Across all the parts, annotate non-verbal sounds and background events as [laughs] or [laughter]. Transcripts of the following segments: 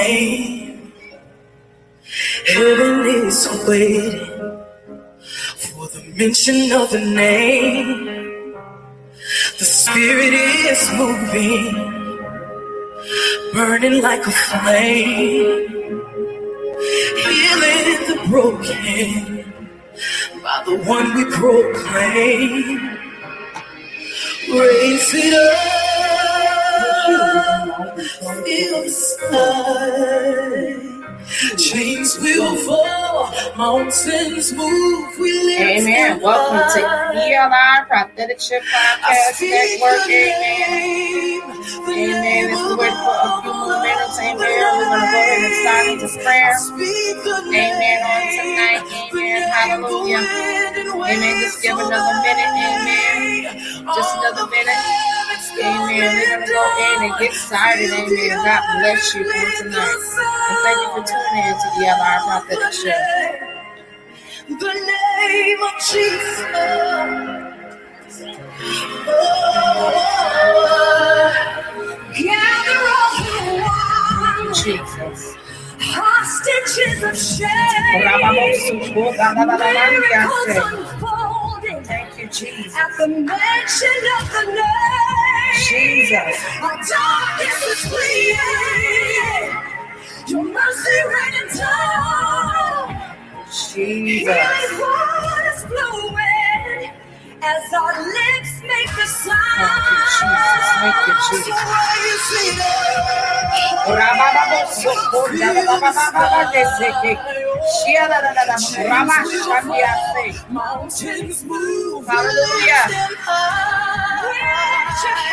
name. Heaven is waiting for the mention of the name. The Spirit is moving, burning like a flame, healing the broken by the one we proclaim. Raise it up, feel the sky. Chains will fall, mountains move. We live Amen. Welcome to ELI Prophetic Shift Podcast Network. Amen. Amen. As we wait for a few more minutes, amen, we're going to go ahead and start into prayer. Amen. On tonight, amen. Hallelujah. Amen. Just give another minute, amen. Just another minute. Amen. We're going to go ahead and get started, amen. God bless you for tonight. And thank you for tuning in to ELI Prophetic Shift. The name of Jesus. Oh, gather all Jesus. hostages of shame. Miracles unfolding Thank you, Jesus. at the mention of the name. Jesus. Our darkness is fleeing. Your mercy raining down. Jesus. Healing waters flowing as our lips make the sound. Thank you, Jesus. Thank you, Jesus. So while you sing Mountains move. Hallelujah.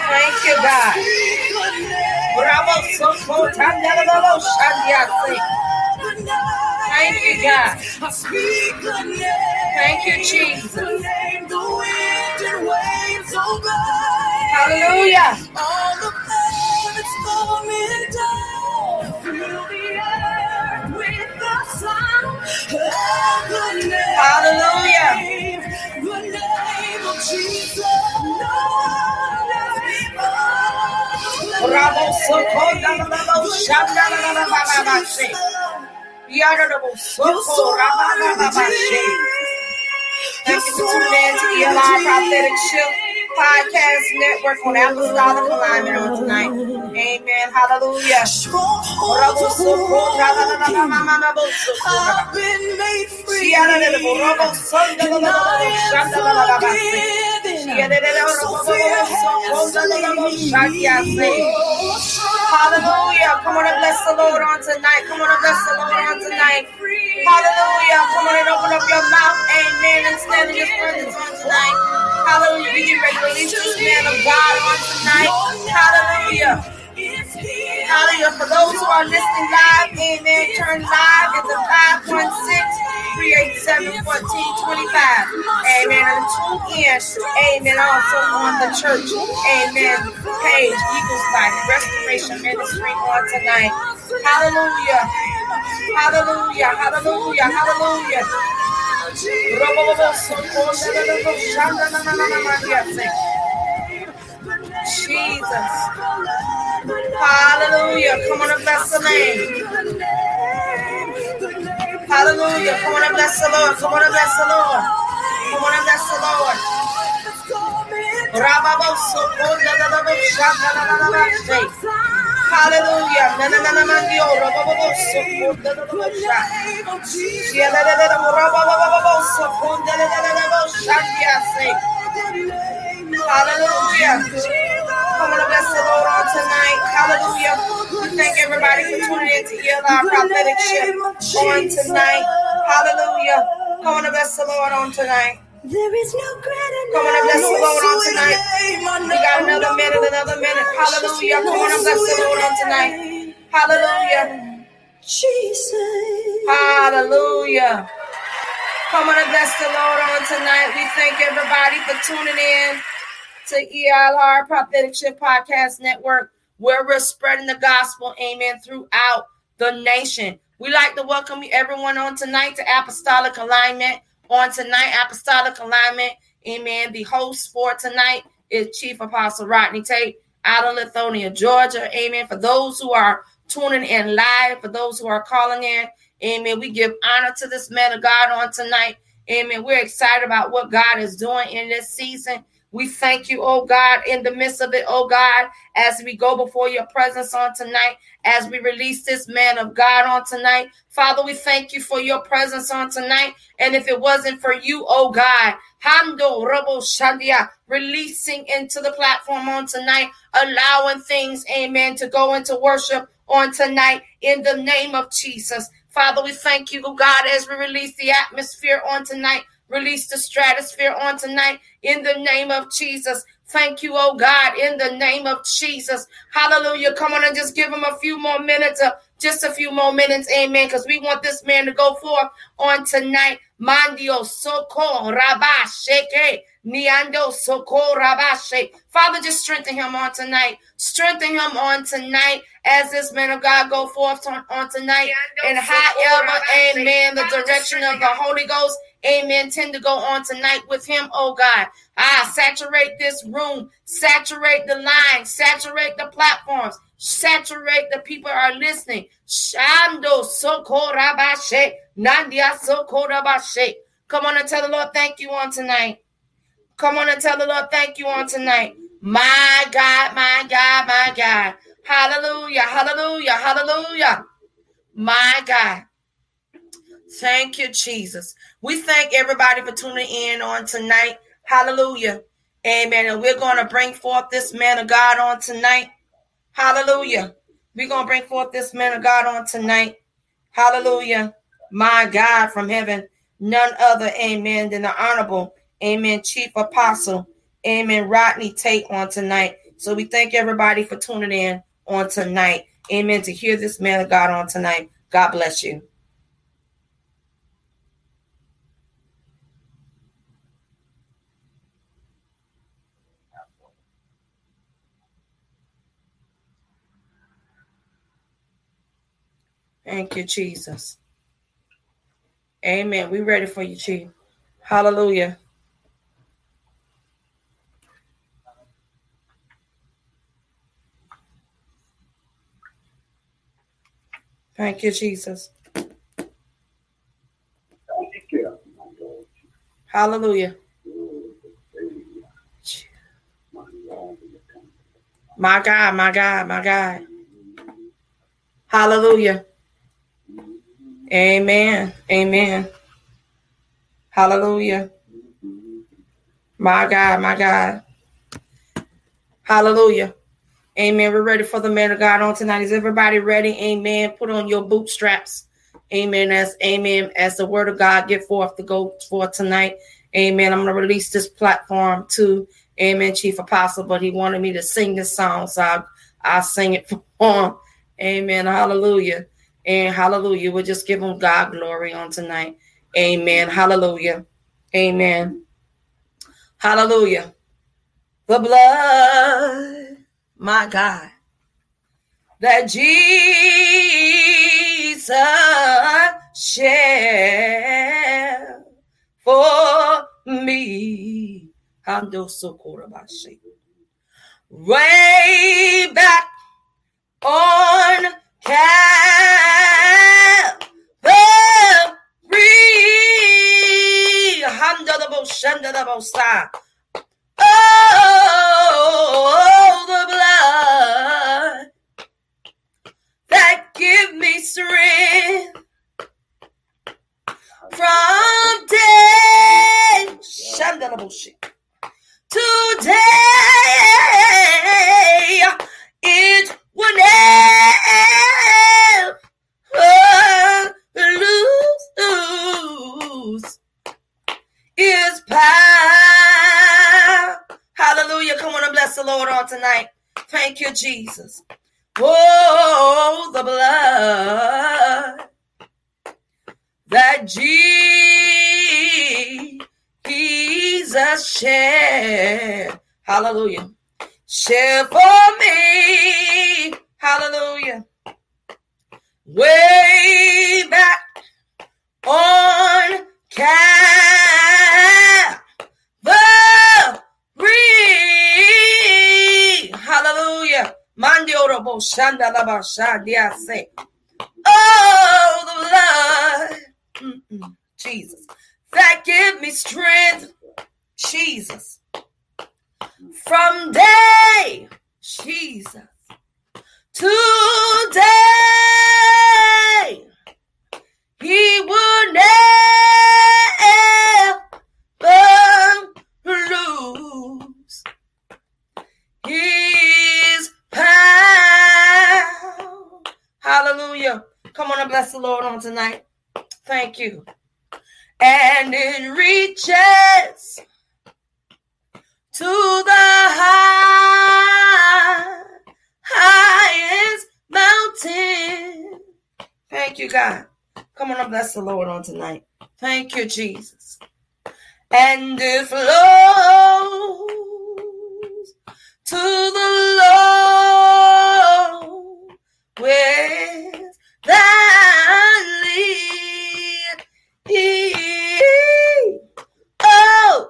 Thank you, God. Thank you, God. Thank you, Jesus. Hallelujah. All the planets coming down. Fill the earth with the sound of the name. Hallelujah. The name of Jesus. No name above Bravo, so cold, Thank you for tuning in to the ELI Prophetic Shift Podcast Network on Apostolic Alignment on tonight. Amen. Hallelujah. I've been made free. So, Hallelujah. Come on and bless the Lord on tonight. Come on and bless the Lord on tonight. Hallelujah. Come on and open up your mouth. Amen. And stand in his presence on tonight. Hallelujah. We get ready to release this man of God on tonight. Hallelujah. Hallelujah. For those who are listening live, amen. Turn live at the 516 387 1425. Amen. And tune in. Amen. Also on the church. Amen. Page Eagles Life Restoration Ministry on tonight. Hallelujah. Hallelujah. Hallelujah. Hallelujah. Jesus. Hallelujah. Come on and bless the name. Hallelujah. Come on and bless the Lord. Come on and bless the Lord. Come on and bless the Lord. Hallelujah. Hallelujah. Come on and bless the Lord on tonight. Hallelujah. We thank everybody for tuning in to hear our prophetic shift on tonight. Hallelujah. Come on and bless the Lord on tonight. There is no greater Come on and bless the Lord on tonight. We got another minute, another minute. Hallelujah. Come on and bless the Lord on tonight. Hallelujah. Jesus. Hallelujah. Come on and bless the Lord on tonight. We thank everybody for tuning in to ELR Prophetic Shift Podcast Network, where we're spreading the gospel, amen, throughout the nation. We like to welcome everyone on tonight to Apostolic Alignment. On tonight, Apostolic Alignment, amen. The host for tonight is Chief Apostle Rodney Tate out of Lithonia, Georgia. Amen. For those who are tuning in live, for those who are calling in. Amen. We give honor to this man of God on tonight. Amen. We're excited about what God is doing in this season. We thank you, oh God, in the midst of it, oh God, as we go before your presence on tonight, as we release this man of God on tonight. Father, we thank you for your presence on tonight. And if it wasn't for you, oh God, Hando Robo Shandia, releasing into the platform on tonight, allowing things, amen, to go into worship on tonight in the name of Jesus. Father, we thank you, oh God, as we release the atmosphere on tonight, release the stratosphere on tonight in the name of Jesus. Thank you, oh God, in the name of Jesus. Hallelujah. Come on and just give him a few more minutes, uh, just a few more minutes, amen, because we want this man to go forth on tonight. Mandio soko rabasheke. Niando soko rabashe. Father, just strengthen him on tonight. Strengthen him on tonight as this man of God go forth on, on tonight. And however, amen, the direction of the Holy Ghost amen, tend to go on tonight with him, oh God. Ah, saturate this room, saturate the line, saturate the platforms, saturate the people are listening. Shando sokorabashe, nandia sokorabashe. Come on and tell the Lord thank you on tonight. Come on and tell the Lord thank you on tonight. My God, my God, my God. Hallelujah, hallelujah, hallelujah. My God. Thank you, Jesus. We thank everybody for tuning in on tonight. Hallelujah. Amen. And we're going to bring forth this man of God on tonight. Hallelujah. We're going to bring forth this man of God on tonight. Hallelujah. My God from heaven. None other, amen, than the honorable, amen, chief apostle, amen, Rodney Tate on tonight. So we thank everybody for tuning in on tonight. Amen. To hear this man of God on tonight. God bless you. Thank you, Jesus. Amen. We ready for you, Chief. Hallelujah. Thank you, Jesus. Hallelujah. My God, my God, my God. Hallelujah. Amen. Amen. Hallelujah. My God, my God. Hallelujah. Amen. We're ready for the man of God on tonight. Is everybody ready? Amen. Put on your bootstraps. Amen. As amen. As the word of God get forth to go for tonight. Amen. I'm to release this platform to Amen, Chief Apostle, but he wanted me to sing this song, so I'll, I'll sing it [laughs] for him. Amen. Hallelujah. And hallelujah. We'll just give him God glory on tonight. Amen. Hallelujah. Amen. Hallelujah. The blood, my God, that Jesus shed for me. Way back on Calvary. Oh, the blood that me strength from day today. It will never oh, lose, lose its power. Hallelujah. Come on and bless the Lord on tonight. Thank you, Jesus. Oh, the blood that Jesus shed. Hallelujah share for me. Hallelujah. Way back on Calvary. Hallelujah. Mandio Horrible Shandalaba Shandia say. Oh, the blood. Mm-mm. Jesus. That give me strength. Jesus. From day. Jesus. Today. He would never lose his power. Hallelujah. Come on and bless the Lord on tonight. Thank you. And it reaches to the high, highest mountain. Thank you, God. Come on and bless the Lord on tonight. Thank you, Jesus. And it flows to the Lord with that lead. Oh, oh,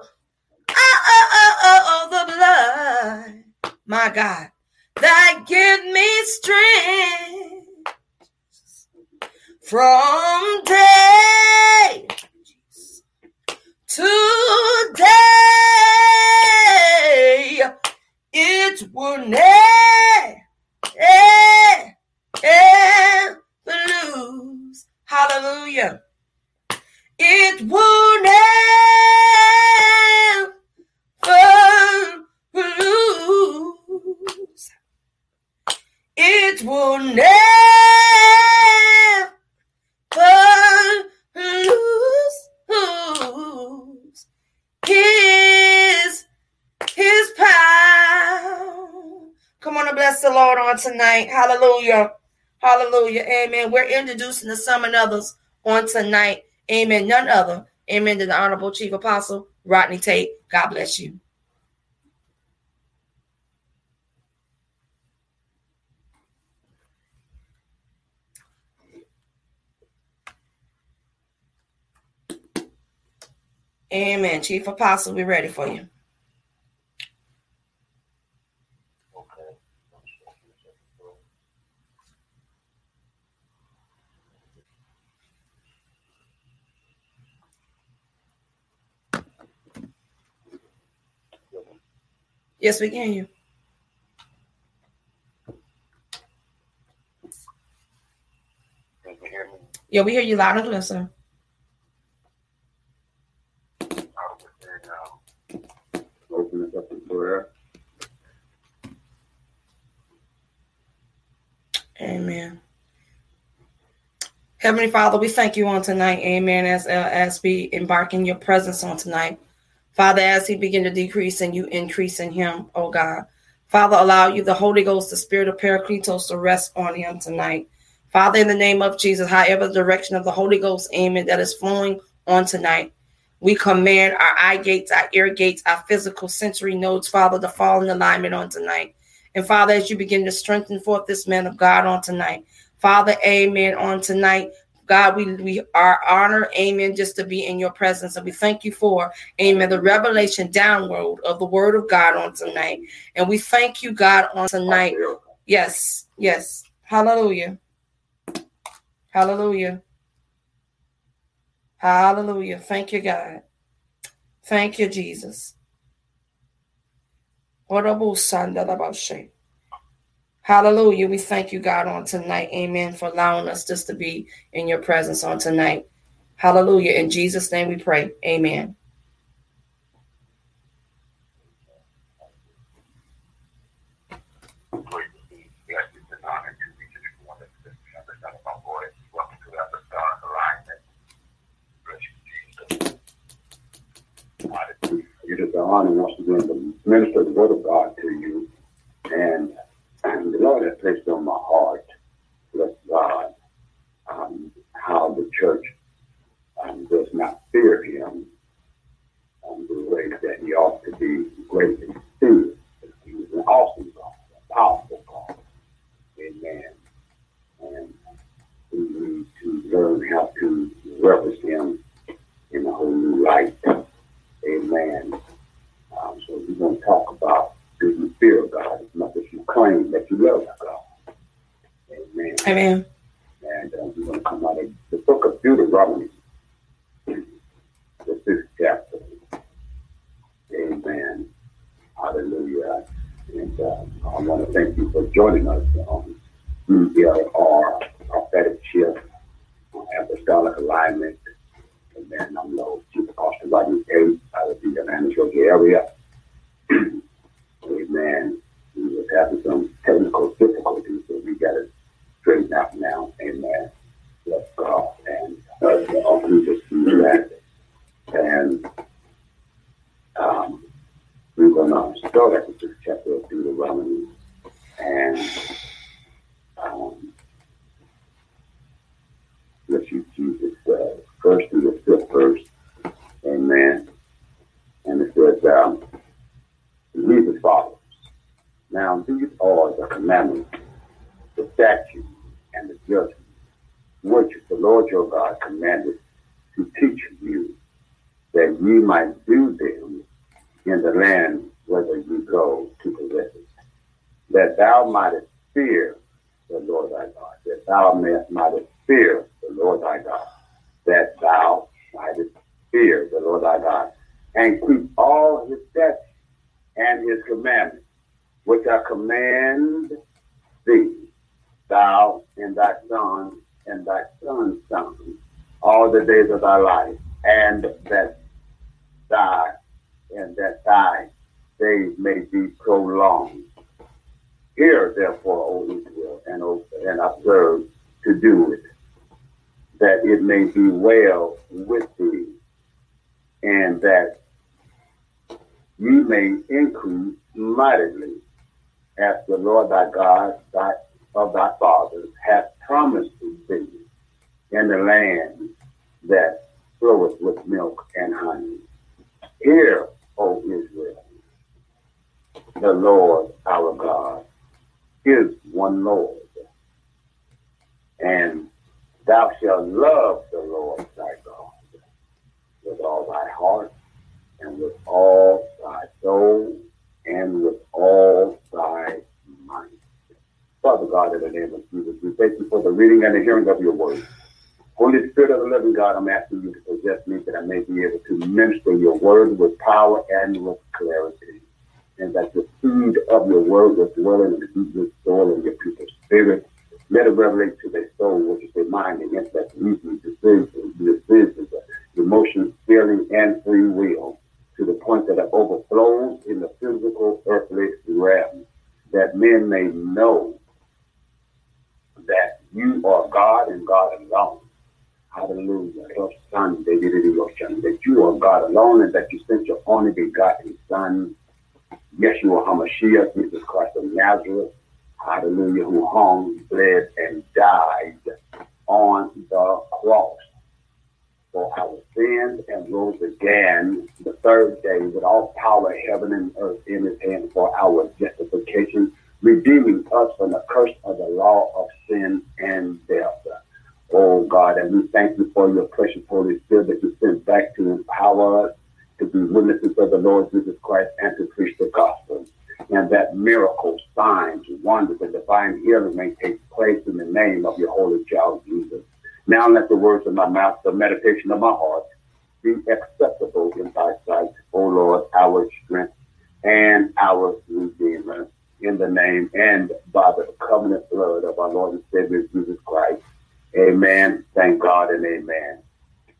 oh, oh, oh, oh, the my God, that give me strength from day to day. It will never, ever lose. Hallelujah. It will never lose. It will never lose his his power. Come on and bless the Lord on tonight. Hallelujah. Hallelujah. Amen. We're introducing the some and others on tonight. Amen. None other. Amen. To the Honorable Chief Apostle Rodney Tate. God bless you. Amen. Chief Apostle, we're ready for you. Yes, we can hear you. Can you hear me? Yeah, we hear you loud and clear, sir. I was in, um, Open Amen. Heavenly Father, we thank you on tonight. Amen. As uh, as we embark in your presence on tonight, Father, as he begin to decrease and you increase in him, oh God. Father, allow you the Holy Ghost, the Spirit of Paracletos, to rest on him tonight. Father, in the name of Jesus, however the direction of the Holy Ghost, amen, that is flowing on tonight. We command our eye gates, our ear gates, our physical sensory nodes, Father, to fall in alignment on tonight. And Father, as you begin to strengthen forth this man of God on tonight, Father, amen, on tonight, God, we, we are honored, amen, just to be in your presence. And we thank you for, amen, the revelation downward of the word of God on tonight. And we thank you, God, on tonight. Yes, yes. Hallelujah. Hallelujah. Hallelujah. Thank you, God. Thank you, Jesus. Hallelujah. We thank you, God, on tonight. Amen. For allowing us just to be in your presence on tonight. Hallelujah. In Jesus' name we pray. Amen. Great to be blessed and honored to each and every one that's listening to the sound of my voice. Welcome to the Apostolic Alignment. Bless you, Jesus. Hallelujah. It is an honor once again to minister the word of God to you. And, and the Lord has placed on my heart, bless God, um, how the church um, does not fear him um, the way that he ought to be greatly feared. He is an awesome God, a powerful God. Amen. And we need to learn how to reverence him in a whole new light. Amen you're going to talk about do you fear God as much as you claim that you love God. Amen. Amen. And uh, we're going to come out of the book of Deuteronomy, the fifth chapter. Amen. Hallelujah. And uh, I want to thank you for joining us on ELR Prophetic Shift, Apostolic Alignment. Amen. I'm Lord Chief Pastor Rodney A. out of the Atlanta, Georgia area. Amen. We was having some technical difficulties, so we got it straightened out now. Amen. Bless God. And uh, just do that. And um, we're going to start at the chapter of Deuteronomy. And um, let's use Jesus uh, first through the fifth verse. Amen. And it says, um, as. Now these are the commandments, the statutes, and the judgments, which the Lord your God commanded to teach you, that ye might do them in the land whither you go to possess it, that thou mightest fear the Lord thy God, that thou mightest fear the Lord thy God, that thou mightest fear the Lord thy God, and keep all his statutes and his commandments, which I command thee, thou and thy son and thy son's son, all the days of thy life, and that thy and that thy days may be prolonged. Hear therefore, O Israel, and, and observe to do it, that it may be well with thee, and that ye may increase mightily, as the Lord thy God thy, of thy fathers hath promised to thee in the land that floweth with milk and honey. Hear, O Israel, the Lord our God is one Lord. And thou shalt love the Lord thy God with all thy heart and with all thy soul and with all thy mind. Father God, in the name of Jesus, we thank you for the reading and the hearing of your word. Holy Spirit of the living God, I'm asking you to possess me that I may be able to minister your word with power and with clarity. And that the seed of your word will dwell in the deepest soul of your people's spirit. Let it revelate to their soul, which is their mind, and intellect, reasoning, decisions, decisions, emotions, feeling, and free will, to the point that it overflows in the physical earthly realm, that men may know that you are God and God alone Hallelujah. Your son, David, that you are God alone and that you sent your only begotten Son, Yeshua HaMashiach, Jesus Christ of Nazareth. Hallelujah. Who hung, bled, and died on the cross for our sins and rose again the third day with all power, heaven and earth in his hand for our justification, redeeming us from the curse of the law of sin and death oh God, and we thank you for your precious Holy Spirit that you sent back to empower us to be witnesses of the Lord Jesus Christ and to preach the gospel. And that miracles, signs, wonders, and divine healing may take place in the name of your holy child Jesus. Now let the words of my mouth, the meditation of my heart, be acceptable in thy sight, O Lord, our strength and our Redeemer. In the name and by the covenant blood of our Lord and Savior Jesus Christ. Amen. Thank God and amen.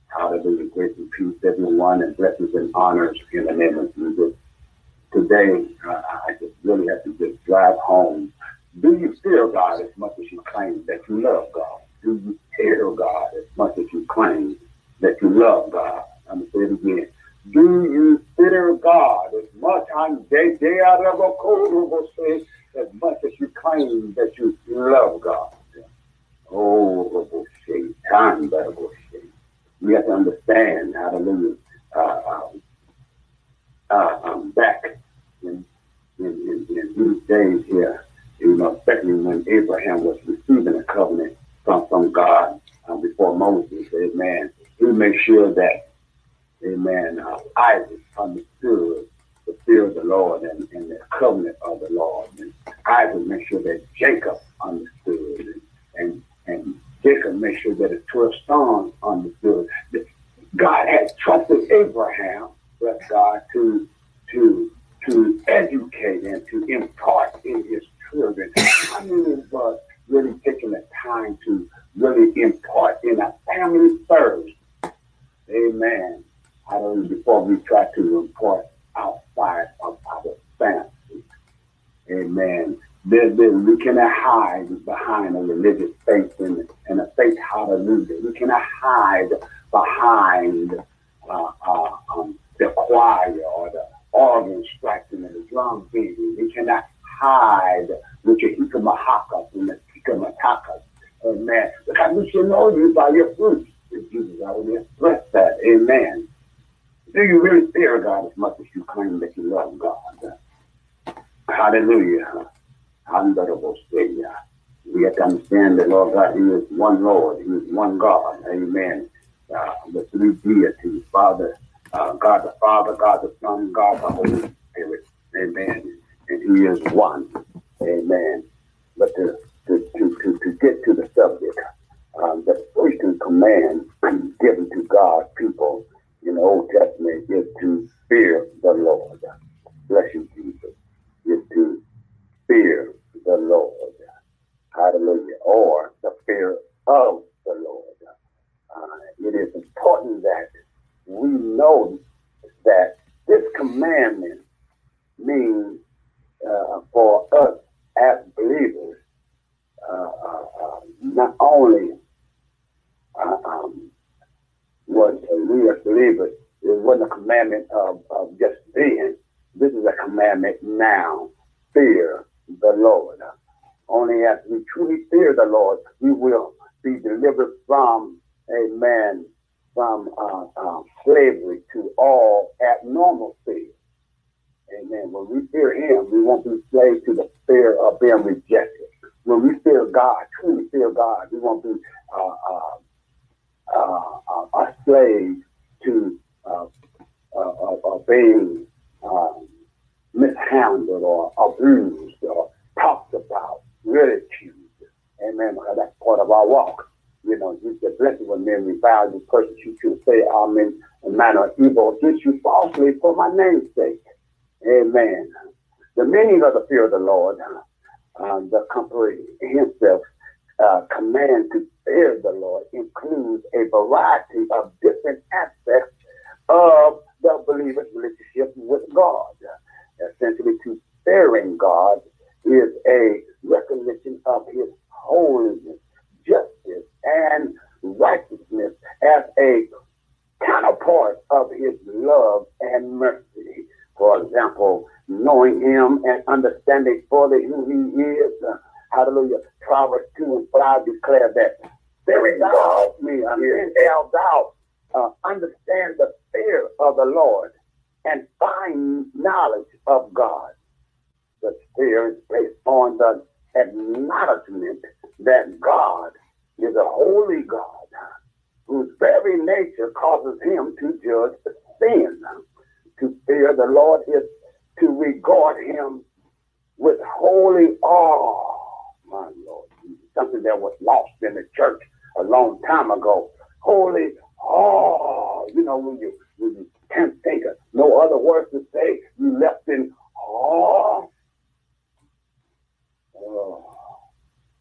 Hallelujah. Grace and peace, everyone, and blessings and honors in the name of Jesus. Today, uh, I just really have to just drive home. Do you fear God as much as you claim that you love God? Do you fear God as much as you claim that you love God? I'm going to say it again. Do you fear God as much on as much as you claim that you love God? Oh, time, we have to understand, hallelujah, uh, um, uh, um, back in, in, in, in, these days here, you know, back when Abraham was receiving a covenant from, from God uh, before Moses, amen, he made sure that, amen, uh, Isaac understood the fear of the Lord and, and the covenant of the Lord. And Isaac made sure that Jacob understood and, and Jacob made sure that his 12 sons understood. God had trusted Abraham, bless God, to to to educate and to impart in his children. I mean, was really taking the time to really impart in a family first. Amen. I don't before we try to impart outside of our family. Amen. There, there, we cannot hide behind a religious faith and, and a faith hallelujah. We cannot hide behind uh, uh, um, the choir or the organ striking and the drum beating. We cannot hide with your hikamahaka and the hikamatakas. Amen. Because we should know you by your fruits. Jesus, I will express that. Amen. Do you really fear God as much as you claim that you love God? Hallelujah. We have to understand that Lord God, He is one Lord, He is one God. Amen. Uh, the three deities, Father, uh, God the Father, God the Son, God the Holy Spirit. Amen. And He is one. Amen. But to, to, to, to, to get to the subject, um, the first command [clears throat] given to God's people in the Old Testament is to fear the Lord. Bless you, Jesus. Is to fear the Lord. Hallelujah. Or the fear of the Lord. Uh, it is important that we know that this commandment means uh, for us as believers, not only uh, um, was we as believers, it wasn't a commandment of, of just then. This is a commandment now. Fear the Lord. Only as we truly fear the Lord, we will be delivered from, amen, from uh, uh, slavery to all abnormal fear. Amen. When we fear Him, we won't be slaves to the fear of being rejected. When we fear God, truly fear God, we won't be uh, uh, uh, a slave to uh, being um, mishandled or abused or talked about, ridiculed. Amen. Because that's part of our walk. You know, you said, blessed when men revile you, persecute you, say amen, a manner of evil against you falsely for my name's sake. Amen. The meaning of the fear of the Lord, uh, the himself uh, command to fear the Lord includes a variety of different aspects of the believer's relationship with God. Essentially, to fearing God is a recognition of his holiness, justice, and righteousness as a counterpart of his love and mercy. Knowing him and understanding fully who he is, uh, Hallelujah. Proverbs 2 and 5 declare that fearing thou me, and shall thou uh, understand the fear of the Lord and find knowledge of God. The fear is based on the acknowledgement that God is a holy God whose very nature causes him to judge sin. To fear the Lord is to regard him with holy awe my Lord Something that was lost in the church a long time ago. Holy, oh, you know, when you, when you can't think of no other words to say, you left in oh. oh.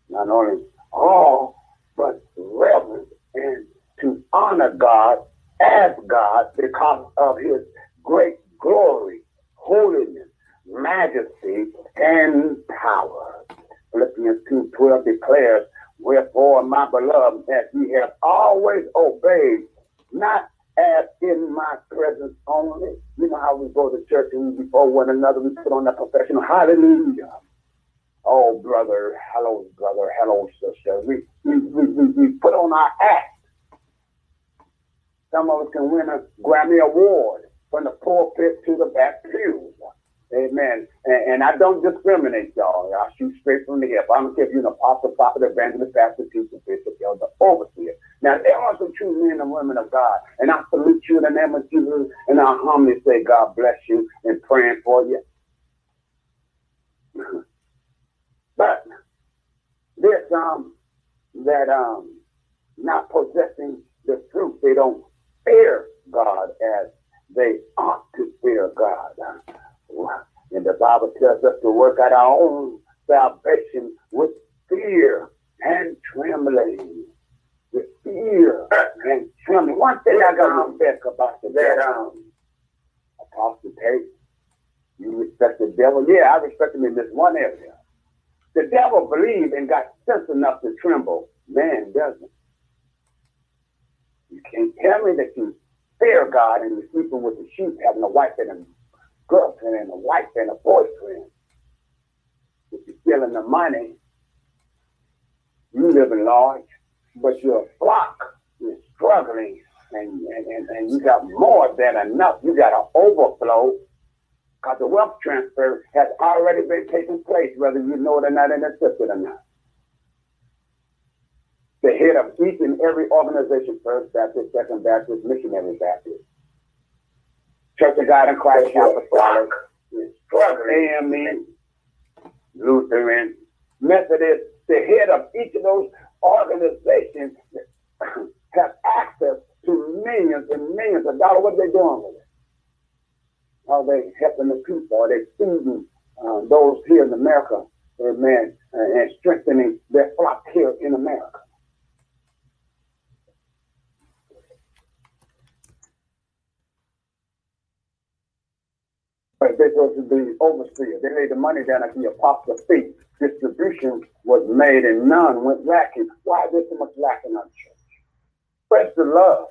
Not only awe, but reverence and to honor God as God because of his great glory, holiness, majesty, and power. Philippians 2 12 declares, Wherefore, my beloved, as ye have always obeyed, not as in my presence only. You know how we go to church and before one another, we put on that professional hallelujah. Oh, brother, hello, brother, hello, sister. We, we, we, we, put on our act. Some of us can win a Grammy Award from the pulpit to the back pew. Amen. And, and, I don't discriminate, y'all. I shoot straight from the hip. I don't care if you're an apostle, prophet, evangelist, pastor, teacher, bishop, elder, overseer. Now, there are some true men and women of God. And I salute you in the name of Jesus. And I humbly say, God bless you and praying for you. [laughs] but this, um, that, um, not possessing the truth. They don't fear God as they ought to fear God. And the Bible tells us to work out our own salvation with fear and trembling. With fear and trembling. One thing I got to think about that um, Apostle Tate, you respect the devil? Yeah, I respect him in this one area. The devil believed and got sense enough to tremble. Man doesn't. You can't tell me that you fear God and sleeping with the sheep, having a wife and a girlfriend and a wife and a boyfriend. If you're stealing the money, you living large, but your flock is struggling and, and, and, and you got more than enough. You got an overflow because the wealth transfer has already been taking place, whether you know it or not and accept it or not. The head of each and every organization, First Baptist, Second Baptist, Missionary Baptist, Church of God in Christ, Apostolic, AME, Lutheran, Methodist, the head of each of those organizations [clears throat] have access to millions and millions of dollars. What are they doing with it? Are they helping the people? Are they feeding uh, those here in America, amen, uh, and strengthening their flock here in America? But they supposed to be. They laid the money down at the apostles' feet. Distribution was made and none went lacking. Why is there so much lacking in on church? Where's the love?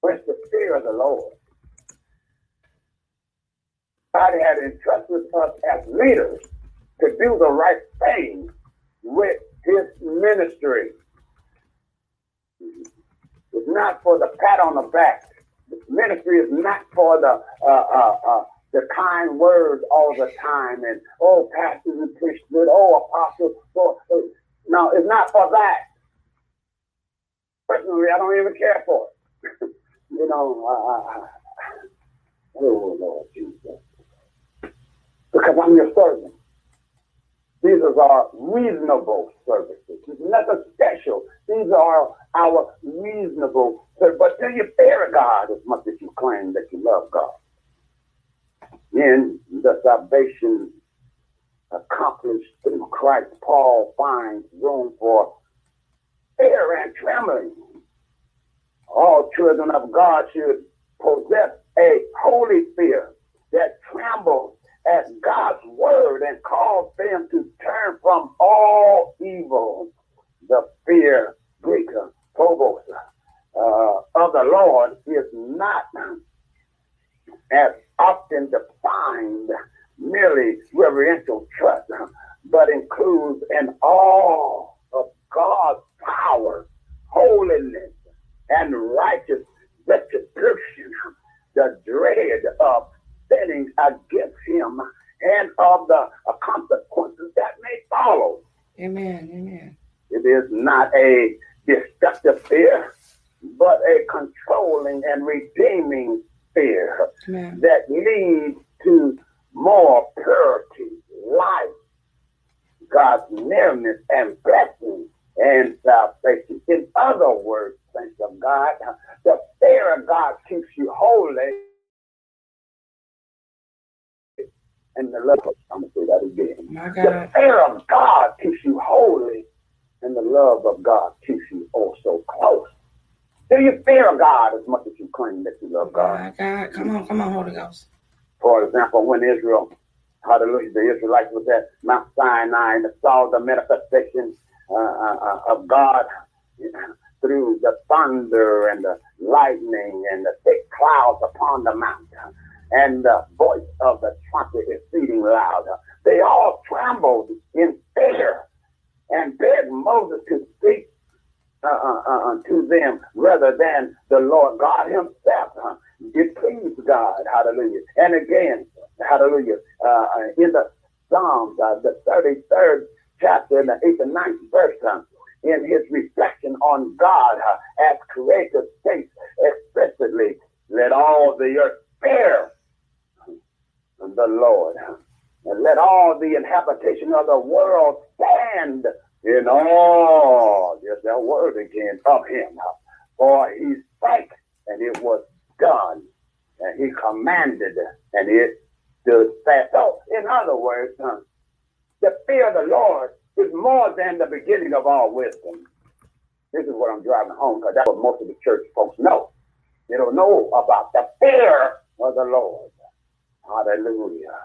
Where's the fear of the Lord? God had entrusted us as leaders to do the right thing with his ministry. It's not for the pat on the back. Ministry is not for the uh, uh, uh, the kind words all the time and oh pastors and priesthood, oh apostles. No, it's not for that. Personally, I don't even care for it. [laughs] you know, uh, oh Lord Jesus because I'm your servant. These are our reasonable services. It's nothing special. These are our reasonable services. But do you fear God as much as you claim that you love God? In the salvation accomplished through Christ, Paul finds room for fear and trembling. All children of God should possess a holy fear that trembles at God's word and cause them to turn from all evil. The fear, Greek, uh, phobos, uh, of the Lord is not uh, as often defined merely reverential trust, uh, but includes an awe of God's power, holiness, and righteous retribution, the dread of sinning against him and of the consequences that may follow. Amen. Amen. It is not a destructive fear, but a controlling and redeeming fear Amen. that leads to more purity, life, God's nearness and blessing and salvation. In other words, saints of God, the fear of God keeps you holy and the love. I'm gonna say that again. My The fear of God keeps you holy, and the love of God keeps you also close. Do you fear God as much as you claim that you love God? My God. Come on, come on, Holy Ghost. For example, when Israel, hallelujah, the Israelites was at Mount Sinai and saw the manifestation uh, uh, of God through the thunder and the lightning and the thick clouds upon the mountain and the voice of the trumpet is exceeding loud. They all trembled in fear and begged Moses to speak uh, uh, uh, to them rather than the Lord God Himself. Uh, it pleased God, hallelujah. And again, hallelujah, uh, in the Psalms, uh, the 33rd chapter, in the 8th and 9th verse, uh, in his reflection on God uh, as creator states explicitly, let all the earth fear the Lord. And let all the inhabitation of the world stand in awe, there's that word again, of him. For he spake, and it was done. And he commanded, and it stood fast. So, in other words, the fear of the Lord is more than the beginning of all wisdom. This is what I'm driving home because that's what most of the church folks know. They don't know about the fear of the Lord. Hallelujah.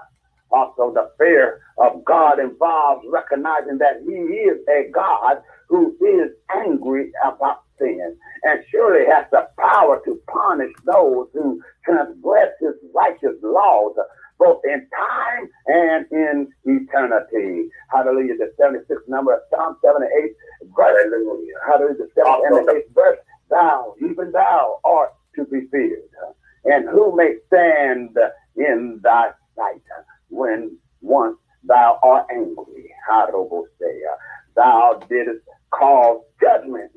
Also, the fear of God involves recognizing that He is a God who is angry about sin and surely has the power to punish those who transgress His righteous laws, both in time and in eternity. Hallelujah. The 76th number of Psalm 78, hallelujah. Hallelujah. The 78th verse, thou, even thou, art to be feared. And who may stand in thy sight when once thou art angry? Harobosea. Thou didst cause judgment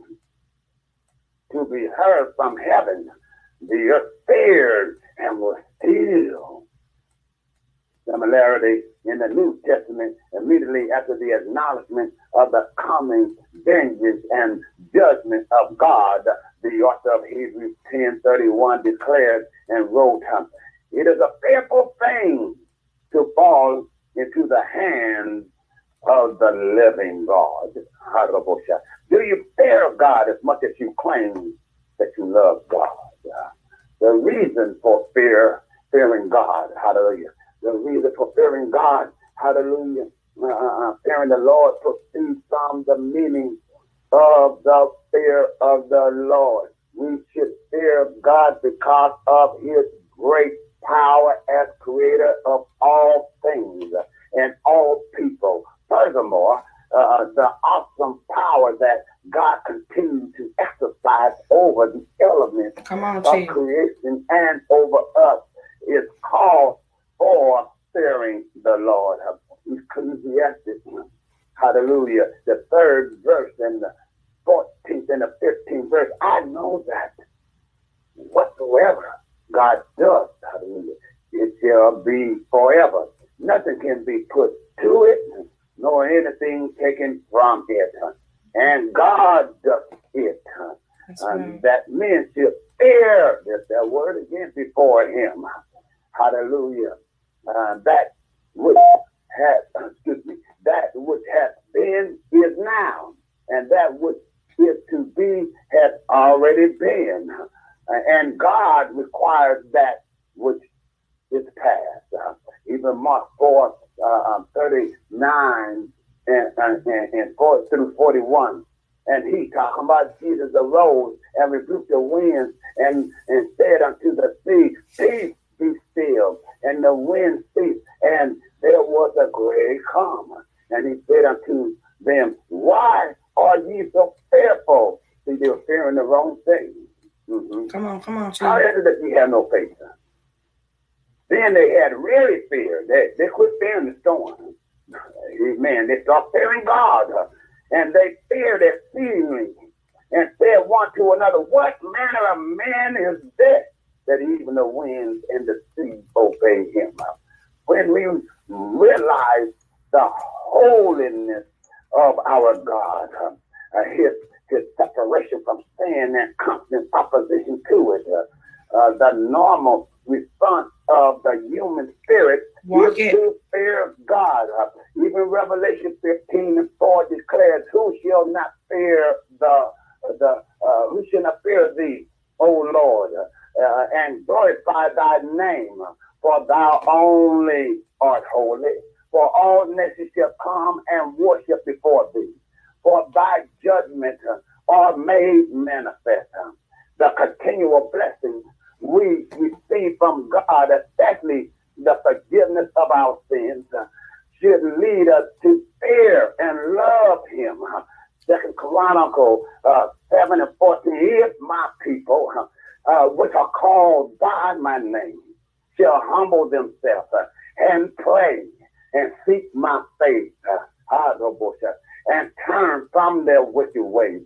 to be heard from heaven. The earth feared and was still. Similarity in the New Testament, immediately after the acknowledgement of the coming vengeance and judgment of God, the author of Hebrews 10:31 declared and wrote, "It is a fearful thing to fall into the hands of the living God." Do you fear God as much as you claim that you love God? The reason for fear, fearing God, hallelujah. The reason for fearing God, hallelujah, uh, uh, uh fearing the Lord proceeds from the meaning of the fear of the Lord. We should fear God because of his great power as creator of all things and all people. Furthermore, uh, the awesome power that God continues to exercise over the elements Come on, of creation and over us is called for fearing the Lord. Ecclesiastes, hallelujah, the third verse and the 14th and the 15th verse. I know that whatsoever God does, hallelujah, it shall be forever. Nothing can be put to it, nor anything taken from it. And God does it. Right. that men should fear, that word again, before him. Hallelujah. Uh, that which has, excuse me, that which has been is now, and that which is to be has already been. Uh, and God requires that which is past. Uh, even Mark 4, uh, um, 39 and, and, and 4 through 41. And he talking about Jesus arose and rebuked the winds and, and said unto the sea, Peace be still. And the wind ceased, and there was a great calm. And he said unto them, Why are ye so fearful? See, they were fearing the wrong thing. Mhm. Come on, come on. How is it that you have no faith? Then they had really fear. They, they quit fearing the storm. [laughs] Amen. They start fearing God. And they feared exceedingly and said one to another, What manner of man is this that even the winds and the sea obey him? When we realize the holiness of our God, uh, his, his separation from sin and [clears throat] constant opposition to it, uh, uh, the normal response of the human spirit Walk is to fear God. Uh, even Revelation 15 and 4 declares, Who shall not fear the the uh, who shall not fear thee, O Lord, uh, and glorify thy name, for thou only art holy. For all nations shall come and worship before thee. For thy judgment are made manifest. The continual blessings we receive from God, especially the forgiveness of our sins, should lead us to fear and love Him. Second Chronicle uh, 7 and 14, if my people, uh, which are called by my name, shall humble themselves uh, and pray and seek my face, uh, and turn from their wicked ways.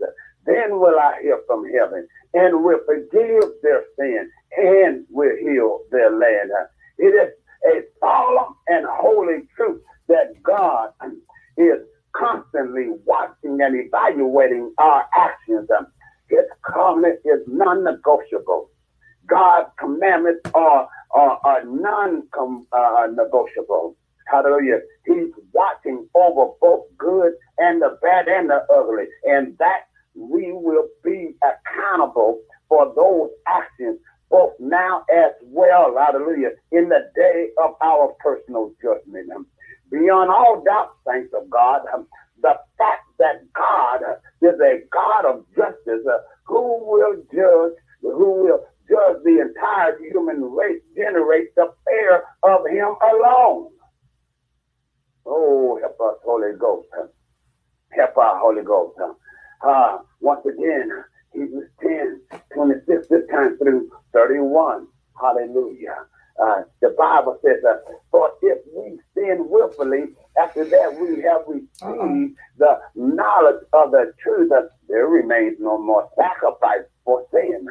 Then will I hear from heaven and will forgive their sin and will heal their land. It is a solemn and holy truth that God is constantly watching and evaluating our actions. His covenant is non-negotiable. God's commandments are, are, are non-negotiable. Hallelujah. He's watching over both good and the bad and the ugly. And that we will be accountable for those actions both now as well, hallelujah, in the day of our personal judgment. Beyond all doubt, thanks of God, the fact that God is a God of justice uh, who will judge, who will judge the entire human race, generates the fear of him alone. Oh, help us, Holy Ghost. Help our Holy Ghost. Uh, once again, Hebrews 10, 26, this time through 31. Hallelujah. Uh, the Bible says, uh, For if we sin willfully, after that we have received the knowledge of the truth, uh, there remains no more sacrifice for sin,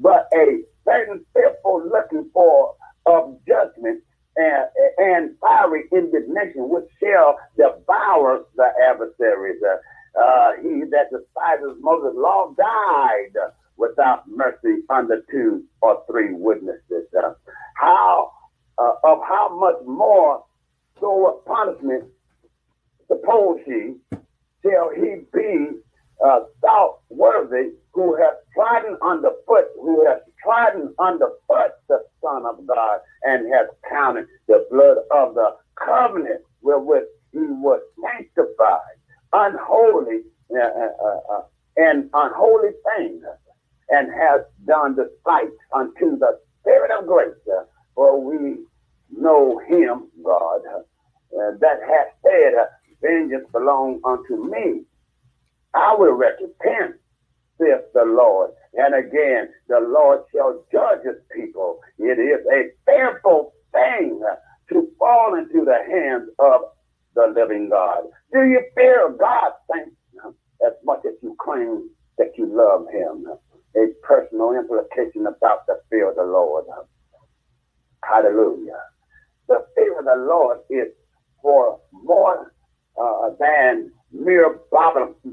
but a certain fearful looking for of judgment and, and fiery indignation which shall devour the adversaries. Uh, uh, he that despises Moses' law died without mercy under two or three witnesses. Uh, how uh, of how much more so punishment suppose ye shall he be uh, thought worthy who has trodden underfoot, who has trodden underfoot the Son of God and has counted the blood of the covenant wherewith he was sanctified unholy uh, uh, uh, and unholy things and has done the despite unto the Spirit of grace. For we know him, God, that hath said, Vengeance belong unto me. I will recompense, saith the Lord. And again, the Lord shall judge his people. It is a fearful thing to fall into the hands of the living God. Do you fear God, as much as you claim that you love him? A personal implication about the fear of the Lord. Hallelujah. The fear of the Lord is for more uh, than mere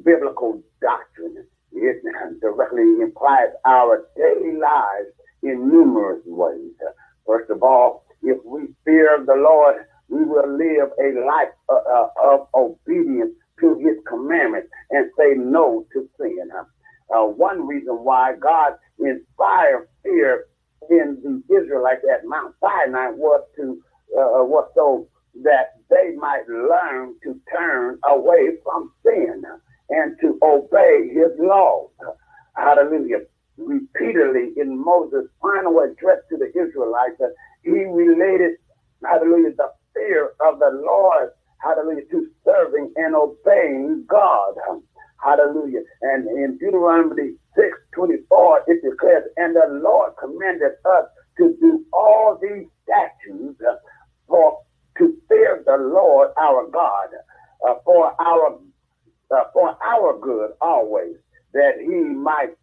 biblical doctrine. It directly implies our daily lives in numerous ways. First of all, if we fear the Lord, we will live a life uh, uh, of obedience to his commandments and say no to sin. Uh, one reason why God inspired fear in the Israelites at Mount Sinai was to uh, was so that they might learn to turn away from sin and to obey his laws. Hallelujah. Repeatedly in Moses' final address to the Israelites, uh, he related, hallelujah, the fear of the Lord, hallelujah, to serving and obeying God. Hallelujah. And in Deuteronomy 6 24, it declares, And the Lord commanded us to do all these statutes for to fear the Lord our God uh, for our uh, for our good always, that He might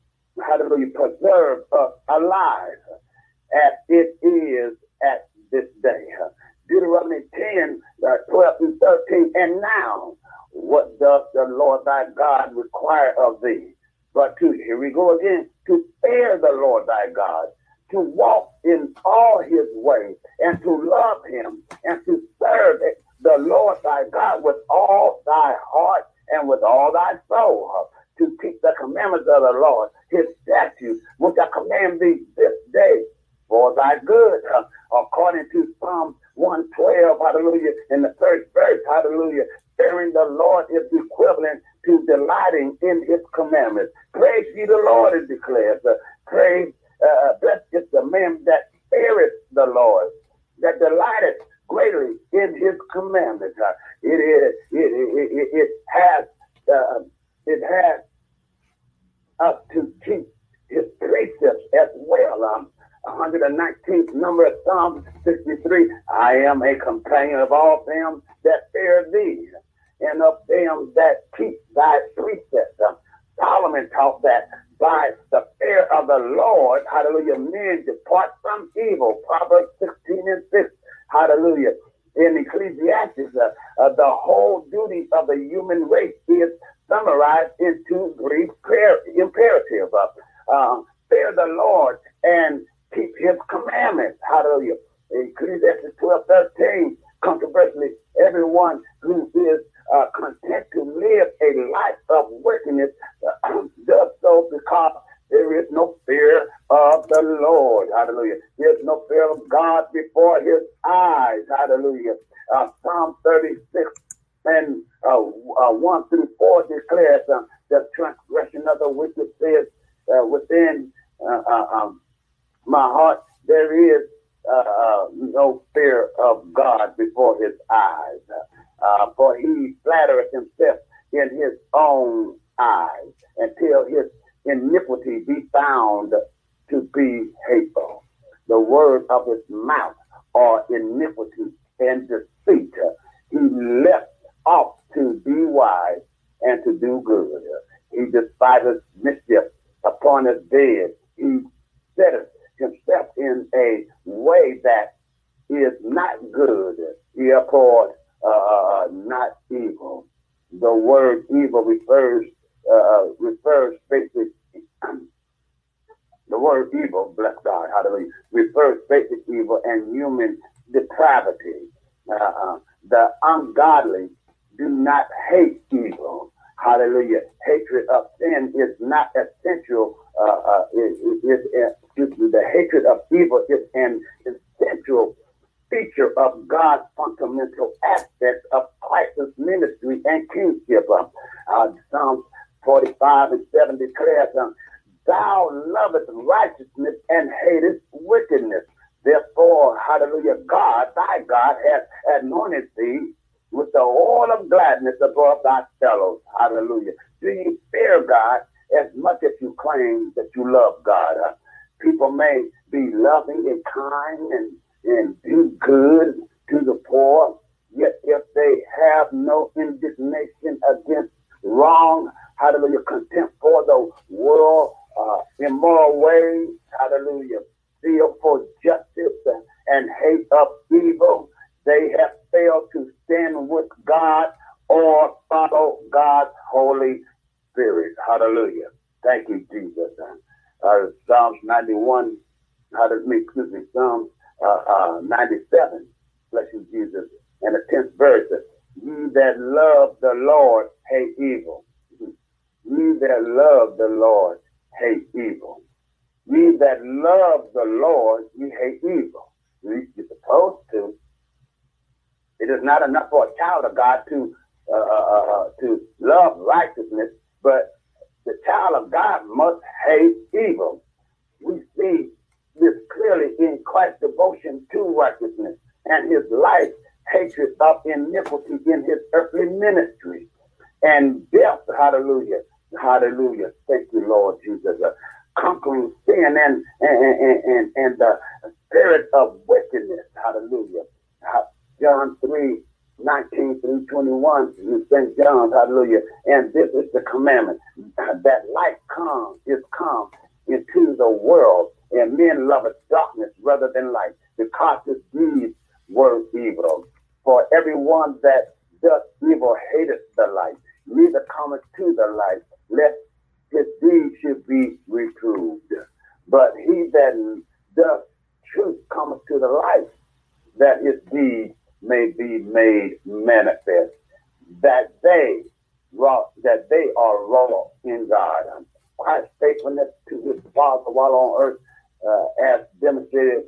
hallelujah preserve us alive as it is at this day. Deuteronomy 10, uh, 12 and 13. And now, what does the Lord thy God require of thee? But to, here we go again, to fear the Lord thy God, to walk in all his ways, and to love him, and to serve the Lord thy God with all thy heart and with all thy soul, to keep the commandments of the Lord, his statutes, which I command thee this day for thy good, according to Psalm 112, hallelujah, in the first verse, hallelujah. Fearing the Lord is equivalent to delighting in his commandments. Praise ye the Lord, it declares. Uh, praise, uh, blessed is the man that feareth the Lord, that delighteth greatly in his commandments. Uh, it it, it, it, it has, uh, it has us to keep his precepts as well. Um, 119th number of Psalm 63. I am a companion of all them that fear thee, and of them that keep thy precepts. Um, Solomon taught that by the fear of the Lord, hallelujah, men depart from evil. Proverbs 16 and 6, hallelujah. in Ecclesiastes, uh, uh, the whole duty of the human race is summarized in two brief imperatives. Uh, uh, fear the Lord and keep his commandments. Hallelujah. Ecclesiastes 12, 13, controversially, everyone who is uh, content to live a life of wickedness uh, because there is no fear of the Lord. Hallelujah. There's no fear of God before his eyes. Hallelujah. Uh, Psalm 36 and uh, uh, 1 through 4 declares uh, the transgression of the wicked says uh, within uh, um, my heart there is no fear of God before his eyes. for he flattereth himself in his own eyes until his iniquity be found to be hateful. The word of his mouth are iniquity and deceit. He left off to be wise and to do good. He despises mischief upon his bed. He setteth himself in a way that is not good. He abhorred uh, not evil. The word evil refers uh, refers basically the word evil, bless God, hallelujah, refers basic evil and human depravity. Uh, uh, the ungodly do not hate evil. Hallelujah. Hatred of sin is not essential. Uh, uh, the hatred of evil is an essential feature of God's fundamental aspects of Christ's ministry and kingship. Uh, 45 and 7 declares, um, Thou lovest righteousness and hatest wickedness. Therefore, hallelujah, God, thy God, has anointed thee with the oil of gladness above thy fellows. Hallelujah. Do you fear God as much as you claim that you love God? Uh, people may be loving and kind and, and do good to the poor, yet if they have no indignation against wrong, hallelujah, contempt for the world, uh, immoral ways, hallelujah, zeal for justice and, and hate of evil, they have failed to stand with God or follow God's Holy Spirit. Hallelujah. Thank you, Jesus. Uh, Psalms 91, hallelujah, excuse me, Psalms uh, uh, 97, bless you, Jesus. And the 10th verse, ye that love the Lord hate evil. Ye that love the Lord hate evil. Ye that love the Lord, ye hate evil. You're supposed to, it is not enough for a child of God to uh, uh, uh, uh, to love righteousness, but the child of God must hate evil. We see this clearly in Christ's devotion to righteousness and his life hatred of iniquity in his earthly ministry and death. Hallelujah. Hallelujah. Thank you, Lord Jesus. Uh, conquering sin and and, and, and, and the spirit of wickedness. Hallelujah. John 3, 19 through 21 in St. John, hallelujah. And this is the commandment [clears throat] that light comes, is come into the world, and men love darkness rather than light, because his deeds were evil. For everyone that does evil hateth the light, neither cometh to the light, lest his deeds should be reproved. But he that doth truth cometh to the light, that his deeds may be made manifest, that they wrought, that they are wrought in God. Christ's faithfulness to his Father while on earth, uh, as demonstrated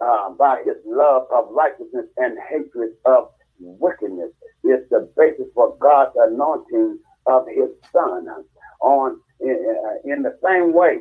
uh, by his love of righteousness and hatred of wickedness, is the basis for God's anointing of his Son. On in, the same way,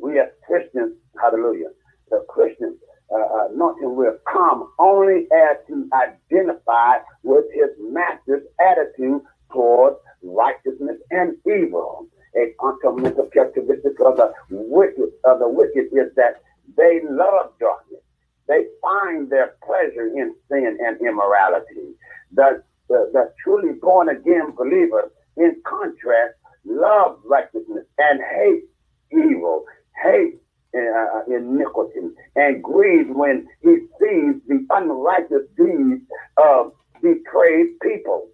we as Christians, hallelujah, the Christians uh, anointing will come only as he identified with his master's attitude towards righteousness and evil. A fundamental characteristic of the wicked of the wicked is that they love darkness. They find their pleasure in sin and immorality. The, the, the truly born again believer, in contrast, love righteousness and hate evil, hate uh, iniquity and grieves when he sees the unrighteous deeds of depraved people.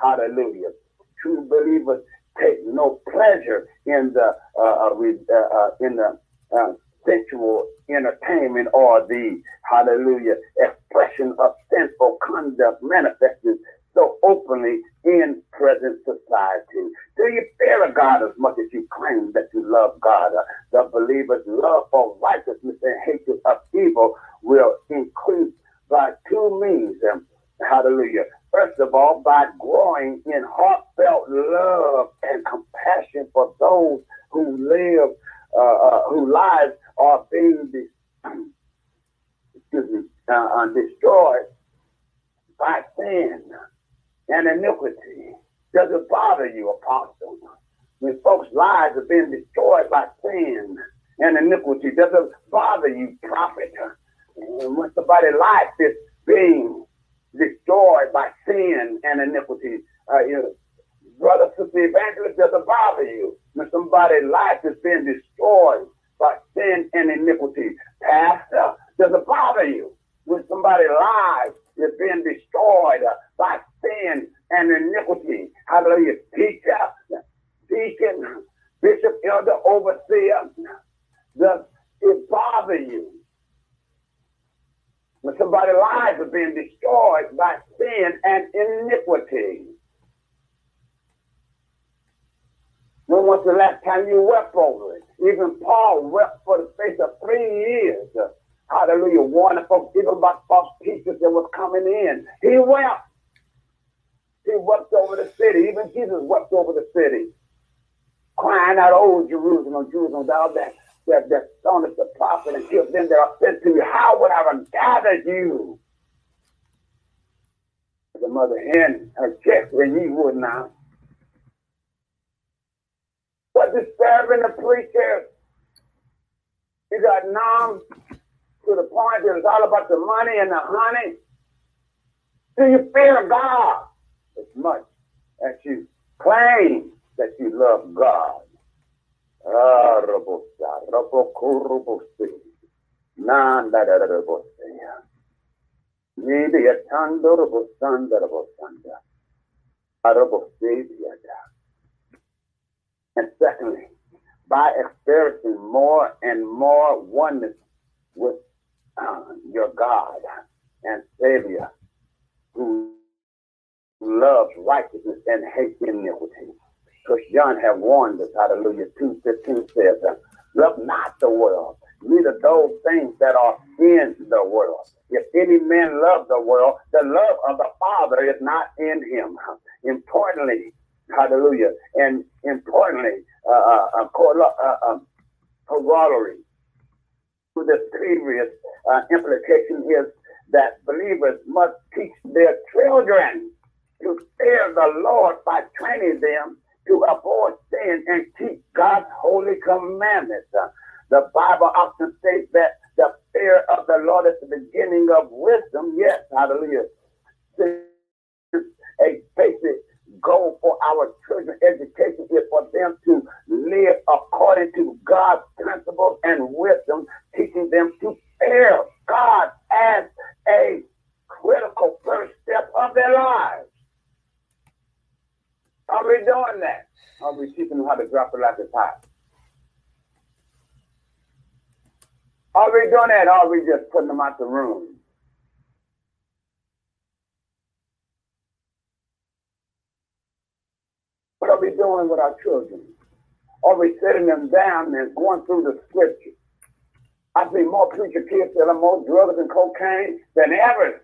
Hallelujah. True believers take no pleasure in the uh, uh, uh, uh in the uh, sensual entertainment or the hallelujah expression of sinful conduct manifested so openly in present society. Do you fear God as much as you claim that you love God? Uh, the believer's love for righteousness and hatred of evil will increase by two means. Um, hallelujah. First of all, by growing in heartfelt love and compassion for those who live, uh, uh, whose lives are being [clears throat] excuse me, uh, uh, destroyed by sin and iniquity. Does it bother you, apostle? When folks' lives are being destroyed by sin and iniquity, does it bother you, prophet? When somebody's life is being destroyed by sin and iniquity, uh, you know, brother, sister, evangelist, does it bother you when somebody's life is being destroyed by sin and iniquity? Pastor, does it bother you when somebody's life is being destroyed uh, by sin and iniquity. Hallelujah. Teacher, deacon, bishop, elder, overseer. Does it bother you when somebody's lives are being destroyed by sin and iniquity? When was the last time you wept over it? Even Paul wept for the space of three years. Hallelujah. Warning folks, even about false teachers that was coming in. He wept. He wept over the city. Even Jesus wept over the city. Crying out, Oh, Jerusalem, oh, Jerusalem, thou that that, that stonest the prophet and killed them that are sent to you. How would I have gathered you? The mother hen her chest when you would not. What disturbing the preacher? He got numb to the point that it's all about the money and the honey. Do you fear God? as much as you claim that you love God. And secondly, by experiencing more and more oneness with uh, your God and Savior, who loves righteousness and hates iniquity. Because John have warned us, hallelujah, 2.15 says, love not the world, neither those things that are in the world. If any man love the world, the love of the Father is not in him. Importantly, hallelujah, and importantly, uh, uh, uh, uh, corollary to the previous uh, implication is that believers must teach their children to fear the Lord by training them to avoid sin and keep God's holy commandments. Uh, the Bible often states that the fear of the Lord is the beginning of wisdom. Yes, hallelujah. This is a basic goal for our children education is for them to live according to God's principles and wisdom, teaching them to fear God as a critical first step of their lives. Are we doing that? Are we teaching them how to drop it like it's hot? Are we doing that? Or are we just putting them out the room? What are we doing with our children? Are we sitting them down and going through the scriptures? I see more preacher kids selling more drugs and cocaine than ever.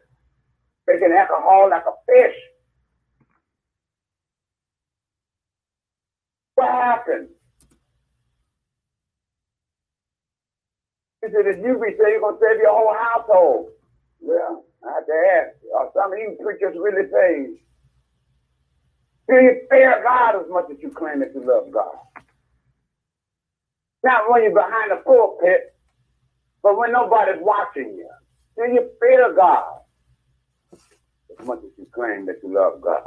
Drinking alcohol like a fish. What happened? He said, if you be saved, you're going to save your whole household. Well, I have to ask, are some of you preachers really saved? Do you fear God as much as you claim that you love God? Not when you're behind the pulpit, but when nobody's watching you. Do you fear God as much as you claim that you love God?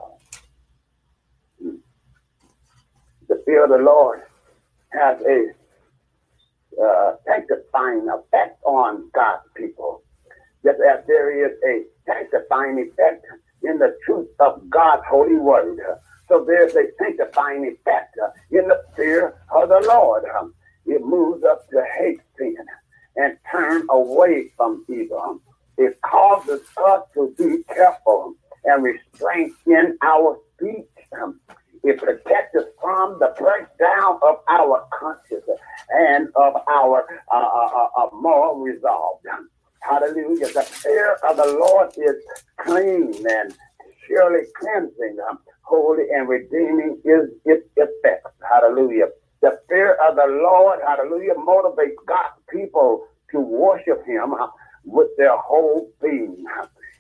The fear of the Lord has a uh, sanctifying effect on God's people. Just as there is a sanctifying effect in the truth of God's holy word. So there's a sanctifying effect uh, in the fear of the Lord. Um, it moves us to hate sin and turn away from evil. It causes us to be careful and restraint in our speech. Um, it protects us from the breakdown of our conscience and of our uh, uh, uh, uh moral resolve. Hallelujah. The fear of the Lord is clean and surely cleansing, um, holy and redeeming is its effects. Hallelujah. The fear of the Lord, hallelujah, motivates God's people to worship him uh, with their whole being.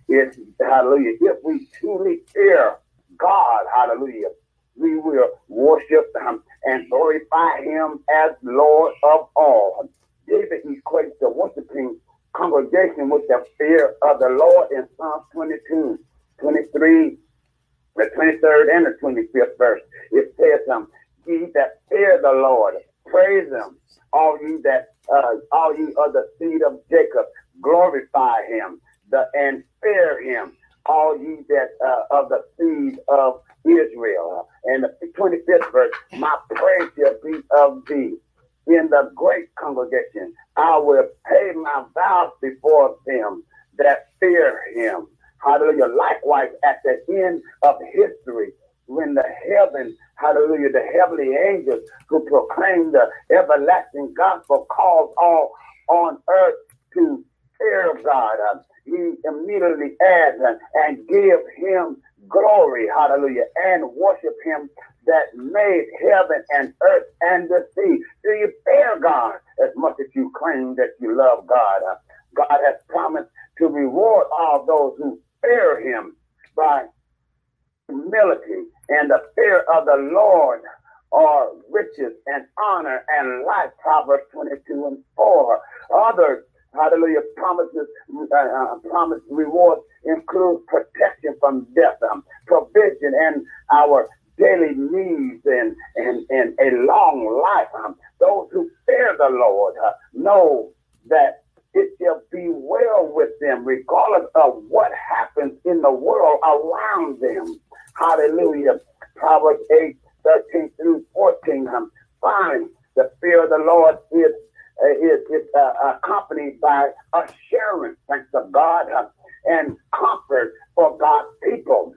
It's, hallelujah. If we truly fear God, hallelujah, we will worship him and glorify him as Lord of all. David equates the worshiping congregation with the fear of the Lord in Psalm 22, 23, the 23rd and the 25th verse. It says, um, ye that fear the Lord, praise him. All ye that, uh, all ye of the seed of Jacob, glorify him the, and fear him. All ye that uh, of the seed of Israel. And the 25th verse, my praise shall be of thee in the great congregation. I will pay my vows before them that fear him. Hallelujah. Likewise, at the end of history, when the heaven, hallelujah, the heavenly angels who proclaim the everlasting gospel calls all on earth to fear God, uh, he immediately adds uh, and give him glory, hallelujah, and worship him that made heaven and earth and the sea. Do you fear God as much as you claim that you love God? Uh, God has promised to reward all those who fear him by humility and the fear of the Lord are riches and honor and life. Proverbs 22 and 4. Others hallelujah, promises, uh, uh, promise rewards include protection from death, um, provision, and our daily needs and, and, and a long life. Um, those who fear the Lord uh, know that it shall be well with them, regardless of what happens in the world around them. Hallelujah. Proverbs 8, 13 through 14. Um, fine. The fear of the Lord is uh, is, is uh, accompanied by assurance, thanks to God, uh, and comfort for God's people.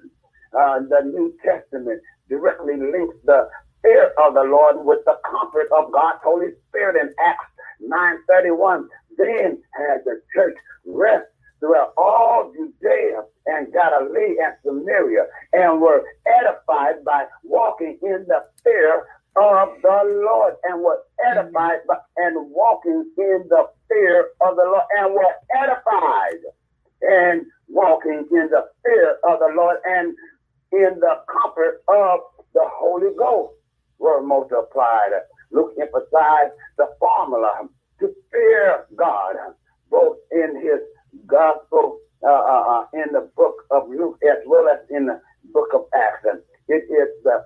Uh, the New Testament directly links the fear of the Lord with the comfort of God's Holy Spirit in Acts 9:31. Then had the church rest throughout all Judea and Galilee and Samaria, and were edified by walking in the fear of the Lord and were edified by, and walking in the fear of the Lord and were edified and walking in the fear of the Lord and in the comfort of the Holy Ghost were multiplied. Luke emphasized the formula to fear God, both in his gospel, uh, uh, uh in the book of Luke, as well as in the book of Acts. It is the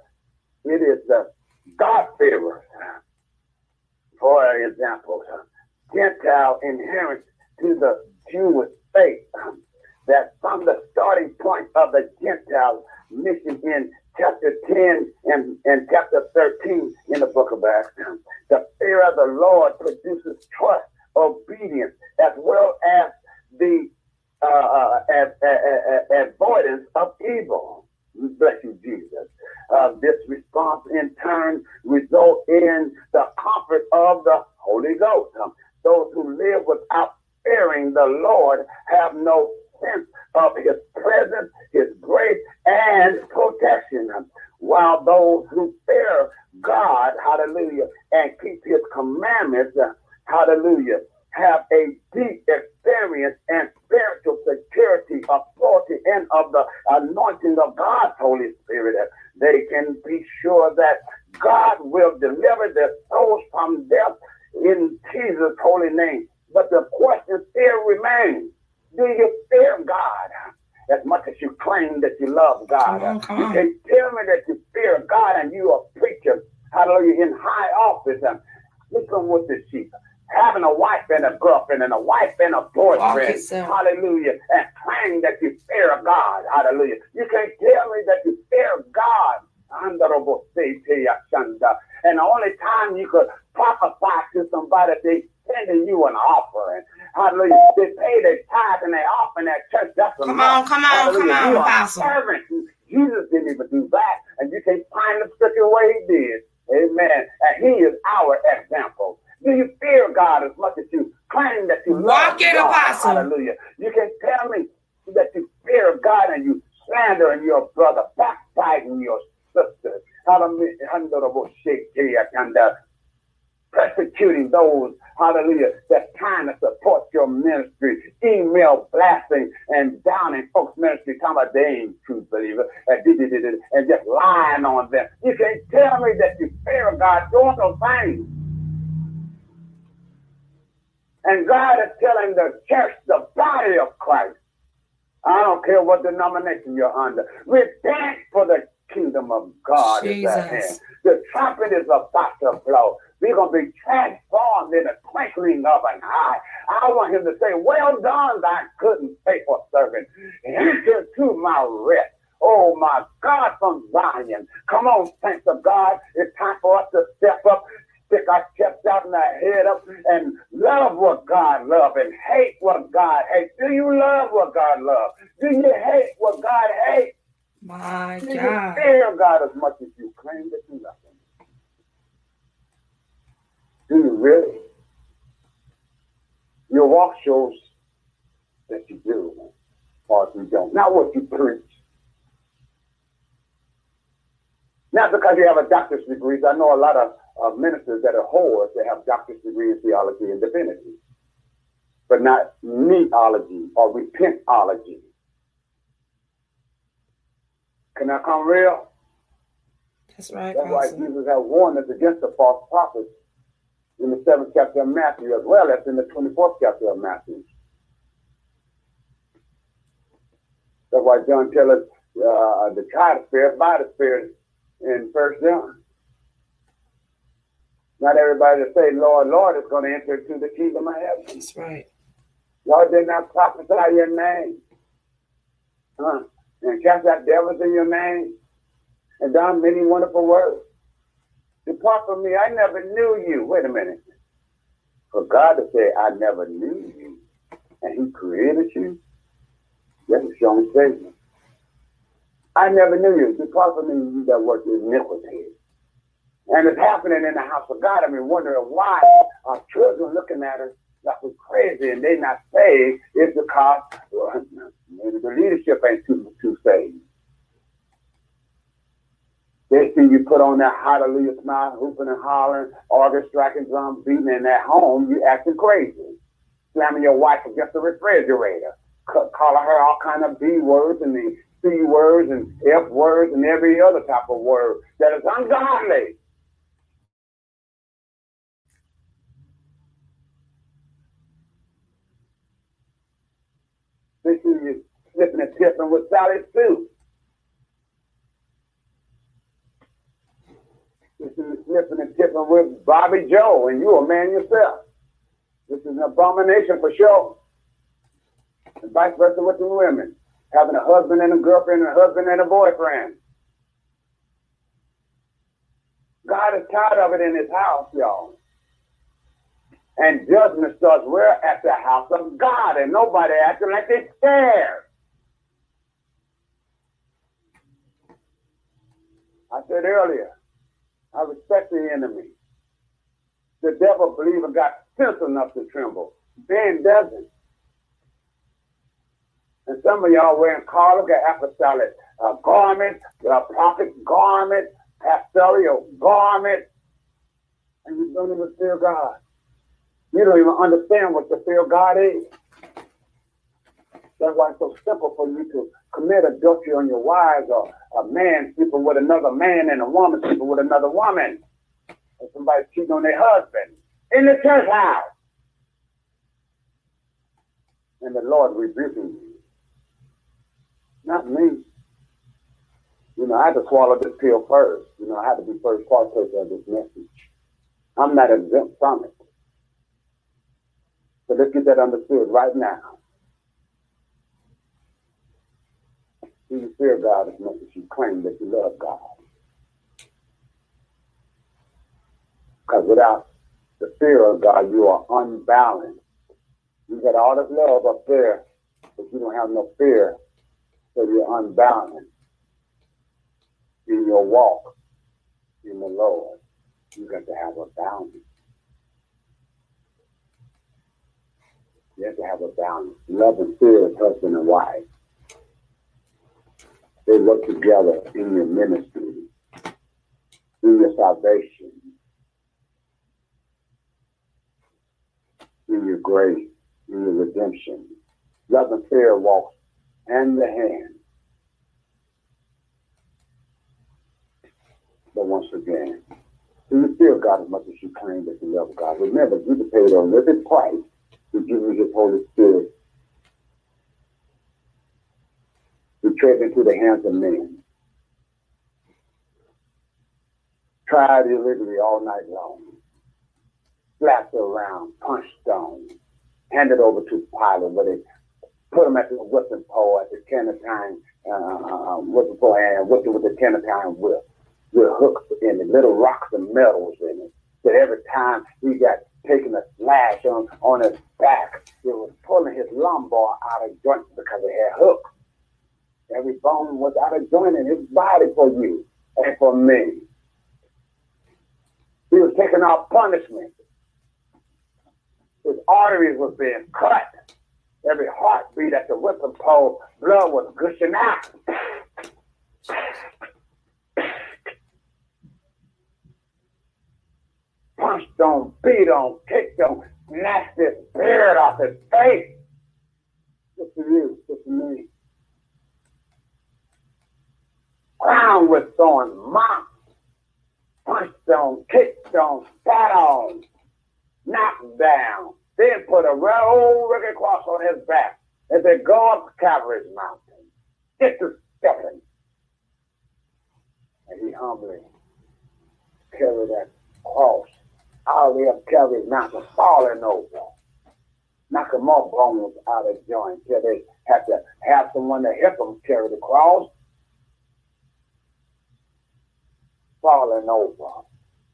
it is the God-fearers, for example, Gentile inherent to the Jewish faith, that from the starting point of the Gentile mission in chapter 10 and, and chapter 13 in the book of Acts, the fear of the Lord produces trust, obedience, as well as the uh, uh, avoidance of evil. Bless you, Jesus. Uh, this response in turn result in the comfort of the Holy Ghost. Um, those who live without fearing the Lord have no sense of his presence, his grace, and protection. While those who fear God, hallelujah, and keep his commandments, hallelujah, have a deep experience and spiritual security, authority, and of the anointing of God's Holy Spirit, they can be sure that God will deliver their souls from death in Jesus' holy name. But the question still remains do you fear God as much as you claim that you love oh, God? Come on, come on. You can tell me that you fear God and you are a preacher, hallelujah, in high office. And listen with the sheep. having a wife and a girlfriend and a wife and a boyfriend. Hallelujah. And praying that you fear God. Hallelujah. You can't tell me that you fear God. And the only time you could prophesy to somebody, they sending you an offering. Hallelujah. They pay their tithe and they offering that church. That's come on, come on, Hallelujah. come on, Apostle. Servant. Jesus didn't even do that. And you can't find the scripture where he did. Amen. And he is our example. Do you fear God as much as you claim that you walk in God? apostle? Hallelujah. You can tell me that you fear God and you slandering your brother, backbiting your sister. Hallelujah. And uh, persecuting those, hallelujah, that's trying to support your ministry, email blasting and downing folks' ministry, talking about they ain't true believers, and, and just lying on them. You can't tell me that you fear God doing those things. And God is telling the church, the body of Christ, I don't care what denomination you're under, repent for the kingdom of God Jesus. is at hand. The trumpet is about to blow. We're going to be transformed in the twinkling of an eye. I want him to say, Well done, thy good and faithful servant. Enter to my rest. Oh my God, from Zion. Come on, saints of God. It's time for us to step up, stick our chest out and our head up, and love what God loves and hate what God hates. Do you love what God loves? Do you hate what God hates? My Do God. you fear God as much as you claim that you love? Do you really? Your walk shows that you do, or you don't. Not what you preach. Not because you have a doctor's degree. I know a lot of uh, ministers that are whores that have doctor's degree in theology and divinity, but not meology or repentology. Can I come real? That's right. That's why Jesus has warned us against the false prophets in the seventh chapter of Matthew, as well as in the 24th chapter of Matthew. That's why John tells us uh, the the spirit by the spirit in First John. Not everybody that say, Lord, Lord, is going to enter into the kingdom of heaven. That's right. Lord did not prophesy your name. Huh? And cast out devils in your name. And done many wonderful works. Depart from me, I never knew you. Wait a minute. For God to say, I never knew you, and He created you, that's a strong statement. I never knew you. Depart from me, you that work iniquity. And it's happening in the house of God. I mean, wondering why our children looking at us like we're crazy and they not saved is because well, the leadership ain't too, too saved. They see you put on that hallelujah smile, hooping and hollering, organ striking, drums, beating, and at home you acting crazy. Slamming your wife against the refrigerator, calling her all kind of B words and the C words and F words and every other type of word that is ungodly. This is you slipping and tipping with Sally Sue. This is sniffing and tipping with Bobby Joe, and you a man yourself. This is an abomination for sure. And vice versa with the women. Having a husband and a girlfriend, and a husband and a boyfriend. God is tired of it in his house, y'all. And judgment starts. We're at the house of God, and nobody acting like they scared. I said earlier, I respect the enemy. The devil believer got sense enough to tremble. Ben doesn't. And some of y'all wearing cardigan apostolic uh, garments, uh, prophet garment, pastoral garment, and you don't even fear God. You don't even understand what the fear of God is. That's why it's so simple for you to commit adultery on your wives or a man sleeping with another man and a woman sleeping with another woman. Or somebody cheating on their husband in the church house. And the Lord rebuking you. Not me. You know, I had to swallow this pill first. You know, I had to be first partaker of this message. I'm not exempt from it. So let's get that understood right now. Do you fear God as much as you claim that you love God? Because without the fear of God, you are unbalanced. You got all this love up there, but you don't have no fear, so you're unbalanced in your walk in the Lord. You got to have a balance. You have to have a balance. Love and fear is husband and wife. They work together in your ministry, in your salvation, in your grace, in your redemption. Love and fear walks hand in hand. But once again, do you fear God as much as you claim that you love God? Remember, Jesus paid a living price to give you his Holy Spirit to into the hands of men. Tried illegally all night long. Slapped around, punched on, handed over to Pilate, where they put him at the whipping pole at the Canatine uh, uh, uh, whipping pole and whipped him with the Canatine whip with hooks in it, little rocks and metals in it. That every time he got taking a slash on, on his back, it was pulling his lumbar out of joint because it had hooks. Every bone was out of joint in his body for you and for me. He was taking our punishment. His arteries was being cut. Every heartbeat at the whipping pole, blood was gushing out. punched on, beat on, kicked on, snatched his beard off his face. Good for you, good for me. Crowned with thorns, mocked, punched on, kicked on, spat on, knocked down, then put a old rugged cross on his back and they go up Calvary's mountain. Get to stepping. And he humbly carried that cross all the way up Calvary's mountain, falling over, knocking more bones out of joint till they have to have someone to help them carry the cross. Falling over,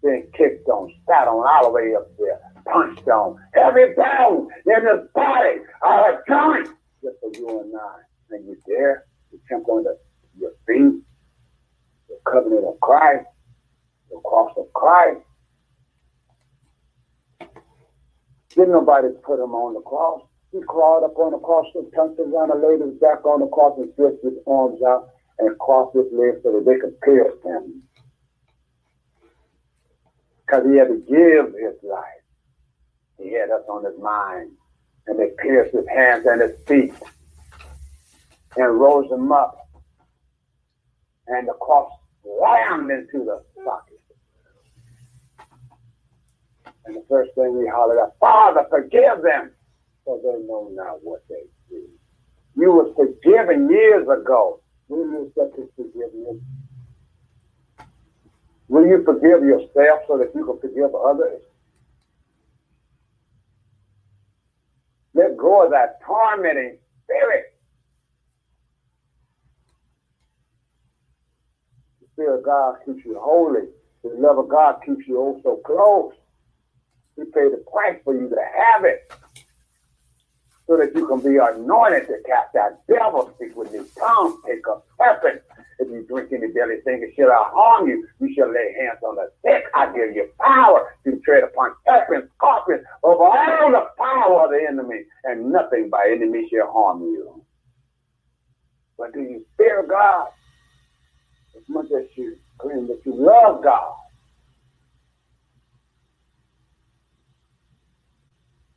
being kicked on, spat on all the way up there, punched on. Every bone in his body, all the joints, just for you and I. And you dare to on the, your feet, the covenant of Christ, the cross of Christ, Didn't nobody put him on the cross. He crawled up on the cross, turned around and laid his back on the cross and stretched his arms out and crossed his legs so that they could pierce him. Because he had to give his life. He had us on his mind. And they pierced his hands and his feet and rose him up. And the cross slammed into the socket. And the first thing we hollered out, Father, forgive them, for they know not what they do. You were forgiven years ago. Will you accept his forgiveness? Will you forgive yourself so that you can forgive others? Let go of that tormenting spirit. The fear of God keeps you holy. The love of God keeps you oh so close. He paid the price for you to have it so that you can be anointed to cast out devils, speak with new tongues, take up serpents. If you drink any deadly thing, it shall harm you. You shall lay hands on the sick. I give you power to tread upon serpents, scorpions, over all the power of the enemy, and nothing by enemy shall harm you. But do you fear God as much as you claim that you love God?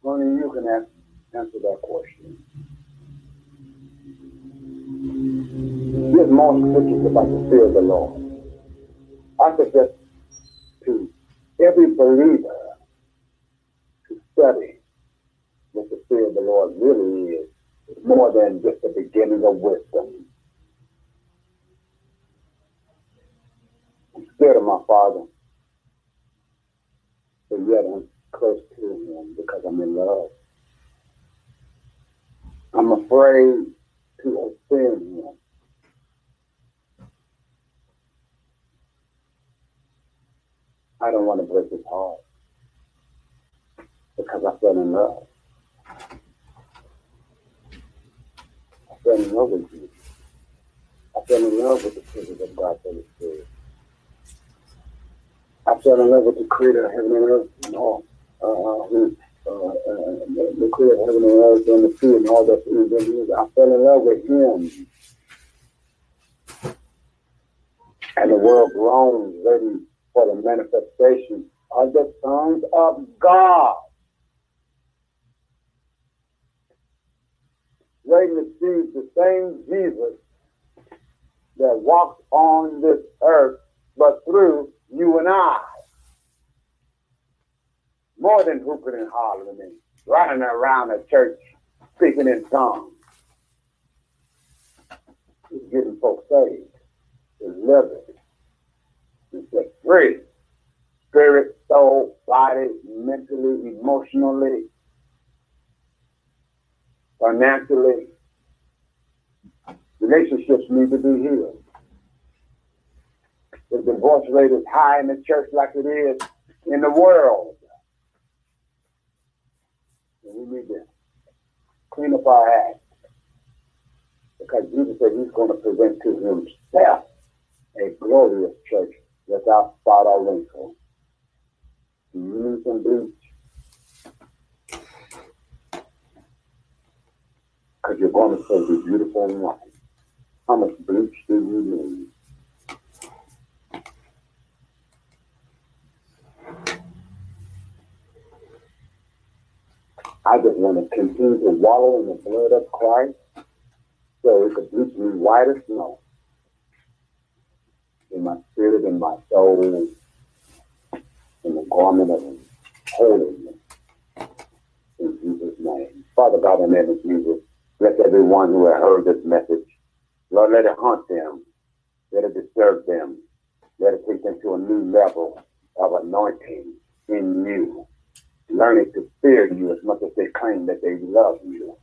Only you can answer that question. There's more scriptures about the fear of the Lord. I suggest to every believer to study what the fear of the Lord really is. More than just the beginning of wisdom. I'm scared of my father, but yet I'm close to him because I'm in love. I'm afraid to offend him. I don't want to break his heart because I fell in love. I fell in love with you. I fell in love with the presence of the. I fell in love with the creator of heaven and earth and all. Uh, uh, uh, uh the creator of heaven and earth and the sea and all that's in them. I fell in love with him. And the world groans, ready for the manifestation of the sons of God. To see the same Jesus that walked on this earth, but through you and I. More than hooping and hollering and running around the church speaking in tongues. Getting folks saved, free. Spirit, soul, body, mentally, emotionally, financially. Relationships need to be healed the divorce rate is high in the church like it is in the world. And we need to clean up our act. Because Jesus said he's going to present to himself a glorious church without spot or wrinkle. Need some bleach. Because you're going to say the beautiful life. How much bleach do you need? I just want to continue to wallow in the blood of Christ so it could bleach me white as snow in my spirit and my soul in the garment of holiness in Jesus' name. Father God, in the name of Jesus, bless everyone who has heard this message. Lord, let it haunt them. Let it disturb them. Let it take them to a new level of anointing in you learning to fear you as much as they claim that they love you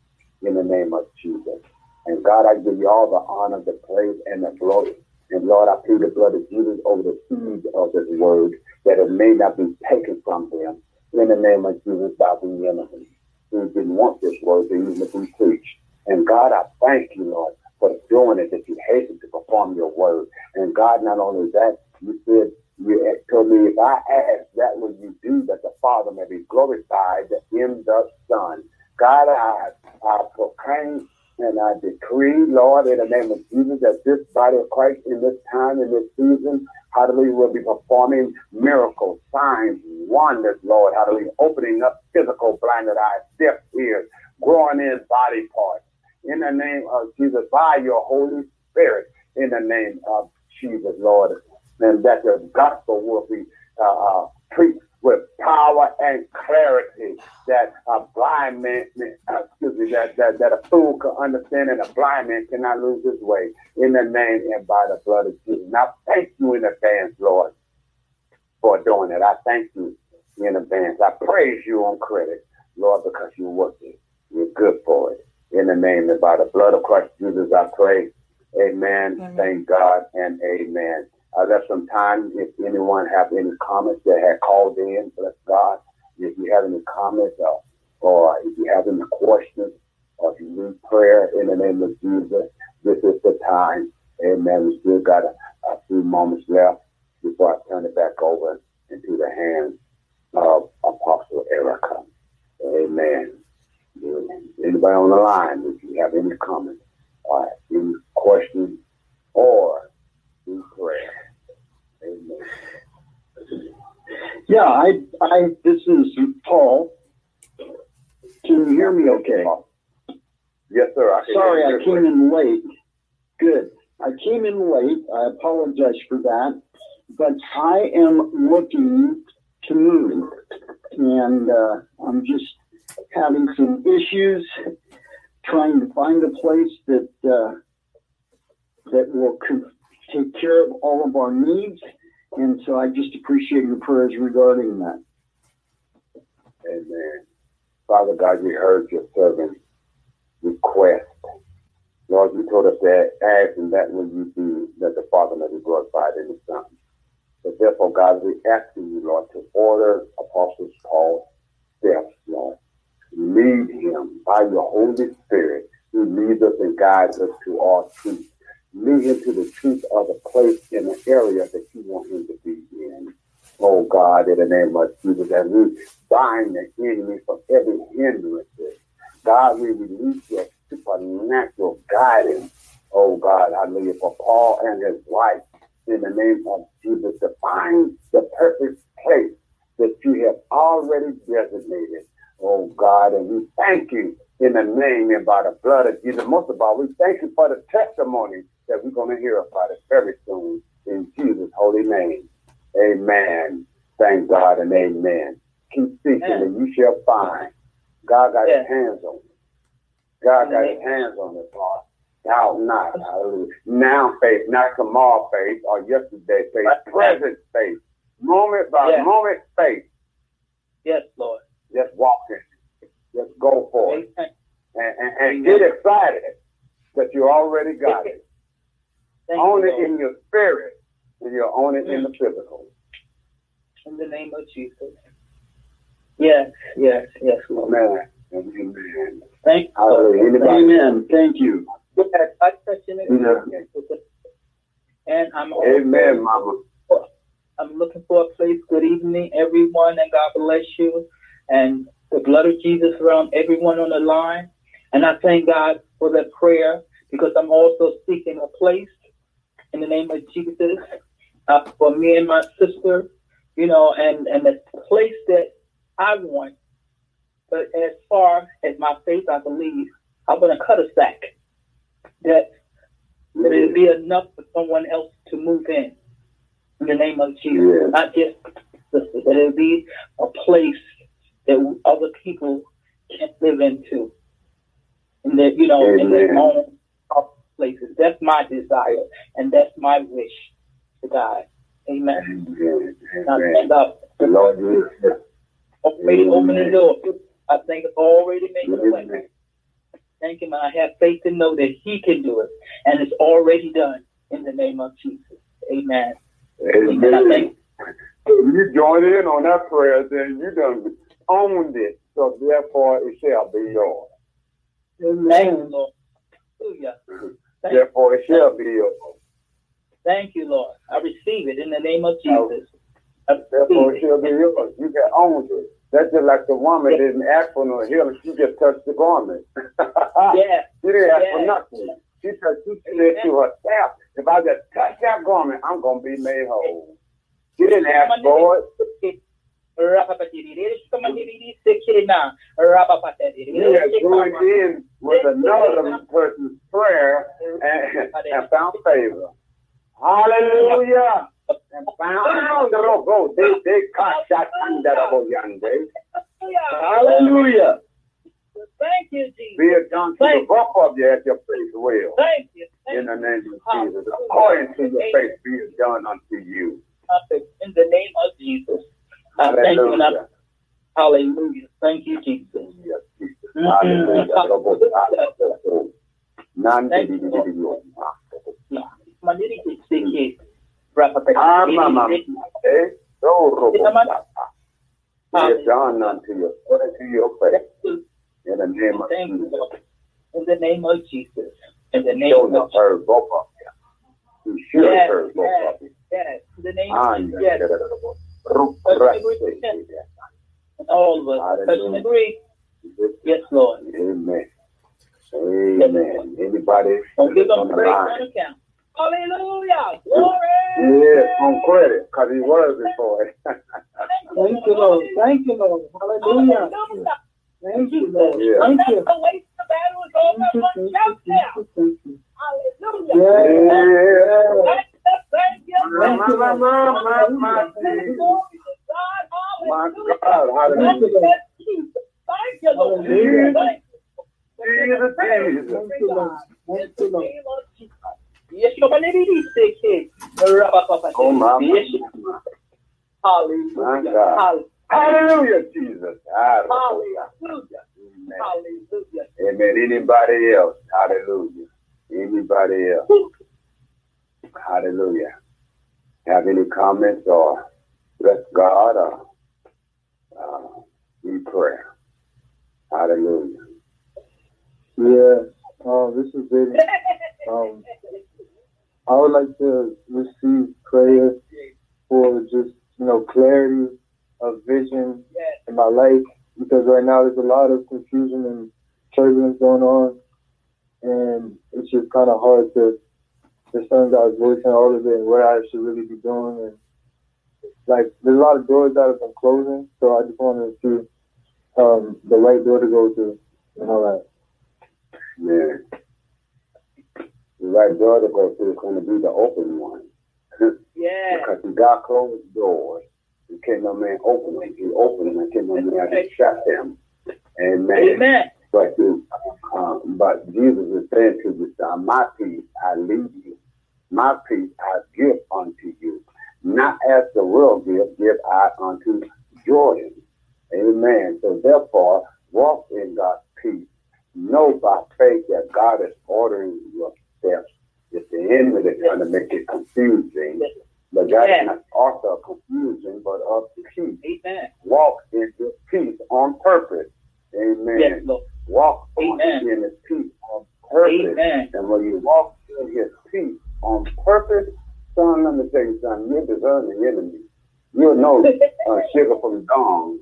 in the name of Jesus. And God, I give you all the honor, the praise, and the glory. And Lord, I plead the blood of Jesus over the mm-hmm. seed of this word that it may not be taken from them. In the name of Jesus, by the enemy who didn't want this word to even be preached. And God, I thank you, Lord, for doing it, that you hasten to perform your word. And God, not only that, you said you told me if I ask, that will you do, that the Father may be glorified in the Son. God, I, I proclaim and I decree, Lord, in the name of Jesus, that this body of Christ in this time, in this season, hallelujah, will be performing miracles, signs, wonders, Lord, hallelujah, opening up physical blinded eyes, deaf ears, growing in body parts. In the name of Jesus, by your Holy Spirit, in the name of Jesus, Lord and that the gospel will be uh, uh, preached with power and clarity that a blind man, uh, excuse me, that, that, that a fool can understand and a blind man cannot lose his way in the name and by the blood of Jesus. Now, thank you in advance, Lord, for doing it. I thank you in advance. I praise you on credit, Lord, because you're working. You're good for it. In the name and by the blood of Christ Jesus, I pray. Amen. amen. Thank God and amen. Uh, there's some time if anyone have any comments that had called in, bless God. If you have any comments uh, or if you have any questions or if you need prayer in the name of Jesus, this is the time. Amen. We still got a, a few moments left before I turn it back over into the hands of Apostle Erica. Amen. Anybody on the line, if you have any comments or any questions or any prayer. Yeah, I, I, this is Paul. Can you hear me okay? Yes, sir. I Sorry, I came in late. Good. I came in late. I apologize for that. But I am looking to move. And uh, I'm just having some issues trying to find a place that uh, that will take care of all of our needs. And so I just appreciate your prayers regarding that. Amen. Father God, we heard your servant request. Lord, you told us that ask, and that will you do, that the Father may be glorified in the Son. So therefore, God, we ask you, Lord, to order Apostle Paul's steps, Lord. Lead him by your Holy Spirit, who leads us and guides us to all truth. Lead him to the truth of the place in the area that you want him to be in. Oh God, in the name of Jesus, and we bind the enemy from every hindrance. God, we release your supernatural guidance. Oh God, I hallelujah, for Paul and his wife in the name of Jesus to find the perfect place that you have already designated. Oh God, and we thank you in the name and by the blood of Jesus. Most of all, we thank you for the testimony that we're going to hear about it very soon in Jesus' holy name. Amen. Thank God and amen. Keep seeking and you shall find. God got his hands on it. God got his hands on it, God. Doubt not. Hallelujah. Now faith, not tomorrow faith or yesterday faith, present faith. Moment by yes. moment faith. Yes, Lord. Just walk in. Just go for it. And, and, and get excited that you already got it. Own it in your spirit and you'll own it in the mm-hmm. physical. In the name of Jesus. Yes, yes, yes, Lord. Amen. Amen. Thank you. Amen. Thank you. I And I'm Amen, Mama. I'm looking for a place. Good evening, everyone, and God bless you. And the blood of Jesus around everyone on the line. And I thank God for that prayer because I'm also seeking a place in the name of Jesus uh, for me and my sister, you know, and, and the place that I want. But as far as my faith, I believe I'm going to cut a sack that, it'll be enough for someone else to move in. In the name of Jesus. Not just that it'll be a place that other people can live into. And that, you know, Amen. in their own places. That's my desire and that's my wish to God. Amen. Amen. Amen. Now, the Lord already opening doors. I think already making a way. Thank him. I have faith to know that he can do it. And it's already done in the name of Jesus. Amen. Amen. Amen. You join in on that prayer, then you done owned it. So therefore it shall be yours. Amen. Lord. [laughs] Hallelujah. therefore it shall be yours. Thank you, Lord. I receive it in the name of Jesus. Therefore it shall be yours. You can own it. That's just like the woman yeah. didn't ask for no healing. She just touched the garment. [laughs] yeah. She didn't ask yeah. for nothing. She touched, she said to herself, if I just touch that garment, I'm going to be made whole. She didn't ask for it. Have joined in with another person's prayer and, and found favor. Hallelujah and found the. They they Hallelujah. Thank you, Jesus. Be it done to Thank the both of you at your faith will. Thank you. Thank in the name of Jesus. According to your faith, be it done unto you. In the name of Jesus. Hallelujah. Thank you. Hallelujah. Thank you, Jesus. Yes, Jesus. Hallelujah. Eh. In the name of Jesus. In the name of Jesus. In the name of Jesus. yes, heard both yes, of you. Yes, in the name of Jesus. Yes. All of us. Touch and agree. Yes, Lord. Amen. Amen. Anybody? Don't give them praise on account. Hallelujah. Glory. Yes, on credit, because he was for it. Thank you, Lord. Thank you, Lord. Hallelujah. Thank you, Lord. Thank you. The waste of battle is over. One shout now. Hallelujah. Yeah. Thank you. Thank you. My, my, my, my, my God. Hallelujah. Thank you, Lord. Thank you, Lord. Hallelujah. Hallelujah, Jesus. Hallelujah. Hallelujah. Amen. Anybody else? Hallelujah. Anybody else? Hallelujah. Have any comments or bless God or uh, in prayer? Hallelujah. Yeah, um, this is very. Um, I would like to receive prayer for just you know clarity of vision in my life because right now there's a lot of confusion and turbulence going on, and it's just kind of hard to discern God's voice and all of it and what I should really be doing. And like, there's a lot of doors that have been closing, so I just wanted to see um, the right door to go to and all that. Yeah. The right door to go to is going to be the open one. [laughs] Yeah. Because if God closed doors, you can't no man open them. He opened them and can't no man [laughs] shut them. Amen. Amen. But um, but Jesus is saying to you, son, my peace I leave you, my peace I give unto you. Not as the world gives, give I unto Jordan. Amen. So therefore, walk in God's peace. Know by faith that God is ordering your steps. It's the enemy that's trying to make it confusing. But that's Yeah. not also confusion, but of peace. Amen. Walk in His peace on purpose. Amen. Yes, Lord. Walk Amen. in His peace on purpose. Amen. And when you walk in His peace on purpose, son, let me tell you something. You'll discern the enemy. You'll know [laughs] uh, sugar from dong.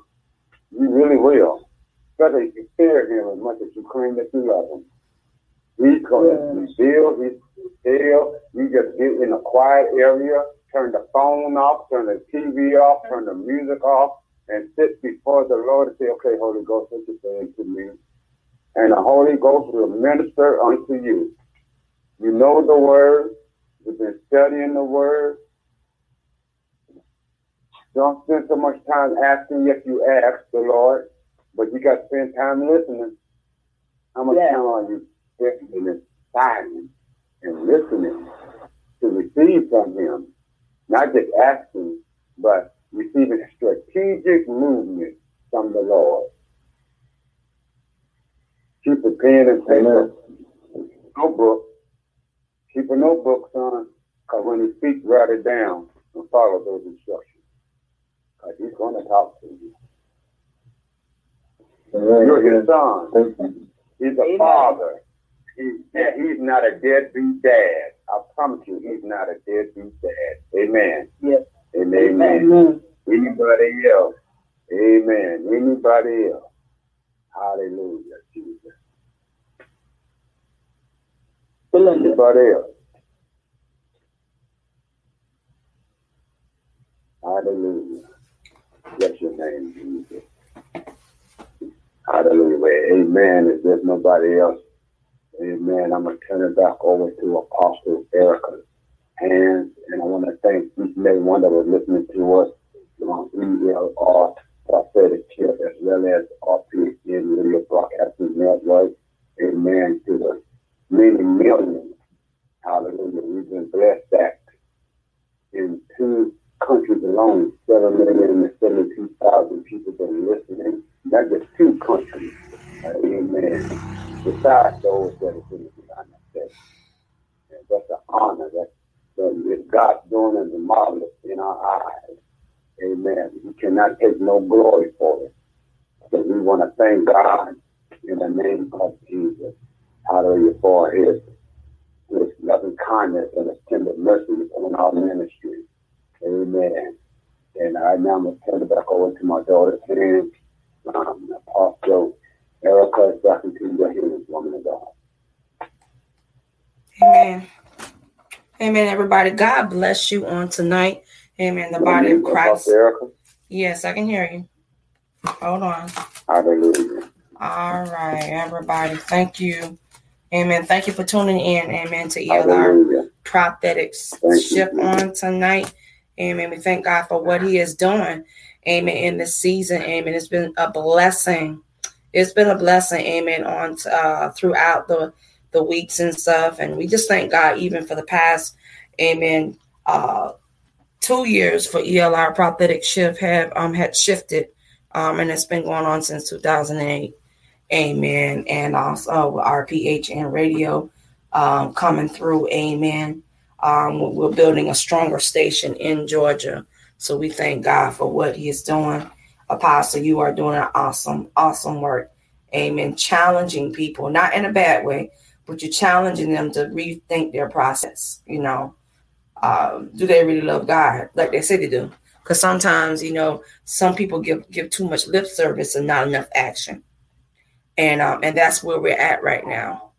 You really will. Especially if you fear Him as much as you claim that you love Him. He's going to reveal, he's still. You just get in a quiet area, turn the phone off, turn the TV off, turn the music off, and sit before the Lord and say, okay, Holy Ghost, what you saying to me? And the Holy Ghost will minister unto you. You know the word. You've been studying the word. Don't spend so much time asking, yes, you ask the Lord, but you got to spend time listening. How much Yeah. time are you spending in silence and listening to receive from Him? Not just asking, but receiving strategic movement from the Lord. Keep a pen and paper, notebook. Keep a notebook, son, because when he speaks, write it down and follow those instructions. Because he's going to talk to you. You're his son. Thank you. He's a Amen. father. He, he's not a deadbeat dad. I promise you, he's not a deadbeat dad. Amen. Yes. Amen. Amen. Anybody else? Amen. Anybody else? Hallelujah, Jesus. Anybody else? Hallelujah. Bless your name, Jesus. Hallelujah. Amen. If there's nobody else, amen. I'm going to turn it back over to Apostle Erica. hands. And I want to thank each and every one that was listening to us on ELR Prophetic Shift as well as RPN Radio Broadcasting Network. Amen. To the many millions. Hallelujah. We've been blessed that in two countries alone, 7 million and 72,000 people been listening. Not just two countries. Uh, amen. Besides those that are in the United States. And that's an honor. That it's God's doing the marvelous in our eyes. Amen. We cannot take no glory for it. So we want to thank God in the name of Jesus. Hallelujah for his, his loving kindness and his tender mercy on our ministry. Amen. And I now I'm going to turn it back over to my daughter's hands. Um, Apostle Erica is back into your hands, woman of God. Amen. Amen, everybody. God bless you on tonight. Amen. The body of Christ. Yes, I can hear you. Hold on. Hallelujah. All right, everybody. Thank you. Amen. Thank you for tuning in. Amen. To ELR Hallelujah. prophetic Thank you. ship on tonight. Amen. We thank God for what He has done. Amen. In this season. Amen. It's been a blessing. It's been a blessing. Amen. On uh, throughout the the weeks and stuff, and we just thank God even for the past. Amen. Uh, two years for ELR prophetic shift have um had shifted, um, and it's been going on since 2008. Amen. And also RPHN radio um, coming through. Amen. Um, we're building a stronger station in Georgia. So we thank God for what He is doing. Apostle, you are doing an awesome, awesome work. Amen. Challenging people, not in a bad way, but you're challenging them to rethink their process. You know, um, do they really love God like they say they do? Because sometimes, you know, some people give give too much lip service and not enough action, and um, and that's where we're at right now.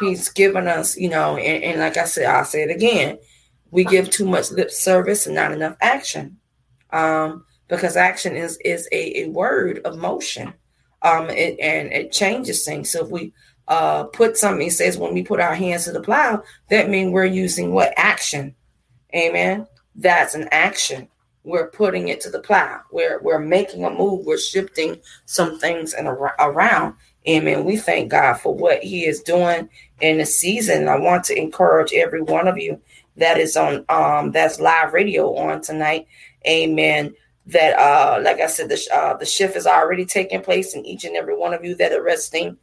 He's given us, you know, and, and like I said, I'll say it again. We give too much lip service and not enough action, um, because action is is a, a word of motion, um, it, and it changes things. So if we uh, put something, says when we put our hands to the plow, that means we're using what action, amen. That's an action. We're putting it to the plow. We're we're making a move. We're shifting some things and around. Amen. We thank God for what He is doing in the season. I want to encourage every one of you that is on um that's live radio on tonight. Amen. That uh like I said, the uh, the shift is already taking place in each and every one of you that are resting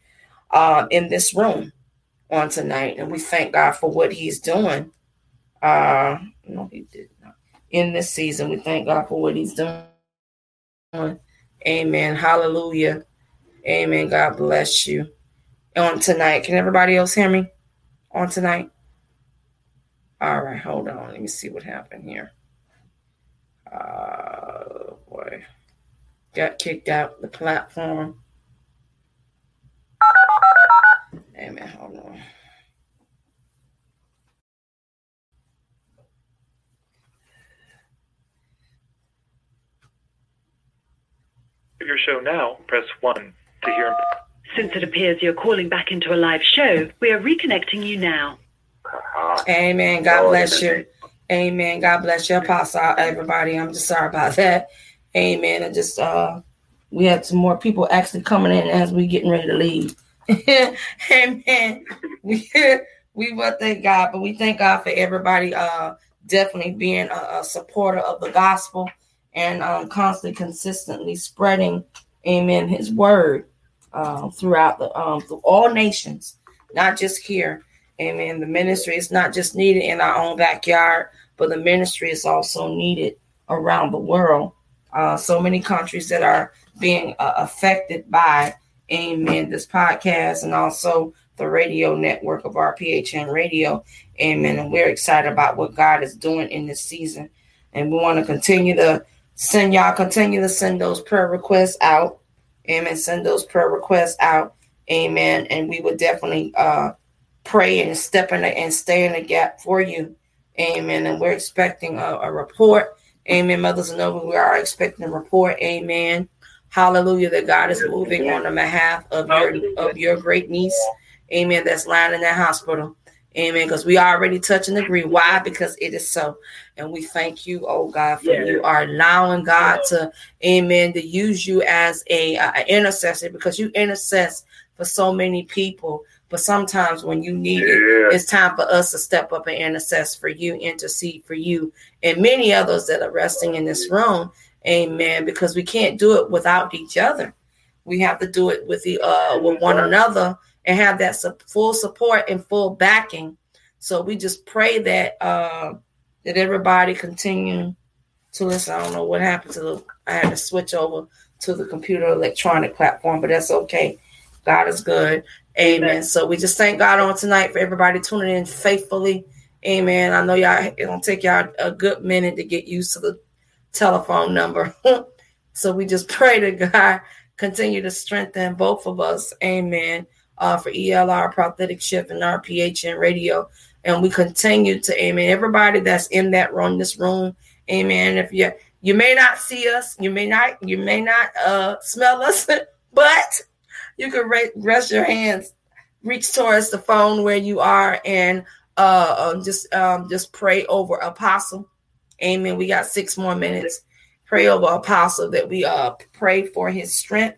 uh, in this room on tonight, and we thank God for what He's doing. Uh, no, He did not. In this season, we thank God for what He's doing. Amen. Hallelujah. Amen. God bless you. On tonight, can everybody else hear me? On tonight. All right, hold on. Let me see what happened here. Uh, boy, got kicked out the platform. Amen. Hold on. your show now, press 1 to hear. Since it appears you're calling back into a live show, we are reconnecting you now. Amen. God bless you. Amen. God bless you, Apostle, everybody. I'm just sorry about that. Amen. I just uh we had some more people actually coming in as we getting ready to leave. Amen. We we will thank God, but we thank God for everybody uh definitely being a, a supporter of the gospel and um, constantly, consistently spreading, Amen, His word uh, throughout the um, through all nations, not just here. Amen. The ministry is not just needed in our own backyard, but the ministry is also needed around the world. Uh, so many countries that are being uh, affected by Amen. This podcast and also the radio network of RPHN Radio. Amen. And we're excited about what God is doing in this season. And we want to continue to send y'all, continue to send those prayer requests out. Amen. Send those prayer requests out. Amen. And we would definitely uh, pray and step in the, and stay in the gap for you. Amen. And we're expecting a, a report. Amen. Mothers and over, we are expecting a report. Amen Hallelujah, that God is moving on the behalf of your of your great niece. Amen. That's lying in that hospital. Amen. Because we already touch and agree. Why? Because it is so. And we thank you, oh God, for yeah. you are allowing God to, amen, to use you as a, a intercessor because you intercess for so many people. But sometimes when you need yeah. it, it's time for us to step up and intercess for you, intercede for you, and many others that are resting in this room. Amen. Because we can't do it without each other. We have to do it with the uh with one another and have that su- full support and full backing. So we just pray that uh that everybody continue to listen. I don't know what happened to the I had to switch over to the computer electronic platform, but that's okay. God is good. Amen. Amen. So we just thank God on tonight for everybody tuning in faithfully. Amen. I know y'all it gonna take y'all a good minute to get used to the telephone number. [laughs] so we just pray to God continue to strengthen both of us. Amen. Uh, for ELR Prophetic Shift and RPHN Radio. And we continue to, amen. Everybody that's in that room, this room, amen. If you you may not see us, you may not, you may not uh smell us, [laughs] but you can ra- rest your hands, reach towards the phone where you are, and uh, um, just um, just pray over Apostle Amen. We got six more minutes. Pray over Apostle that we uh pray for his strength.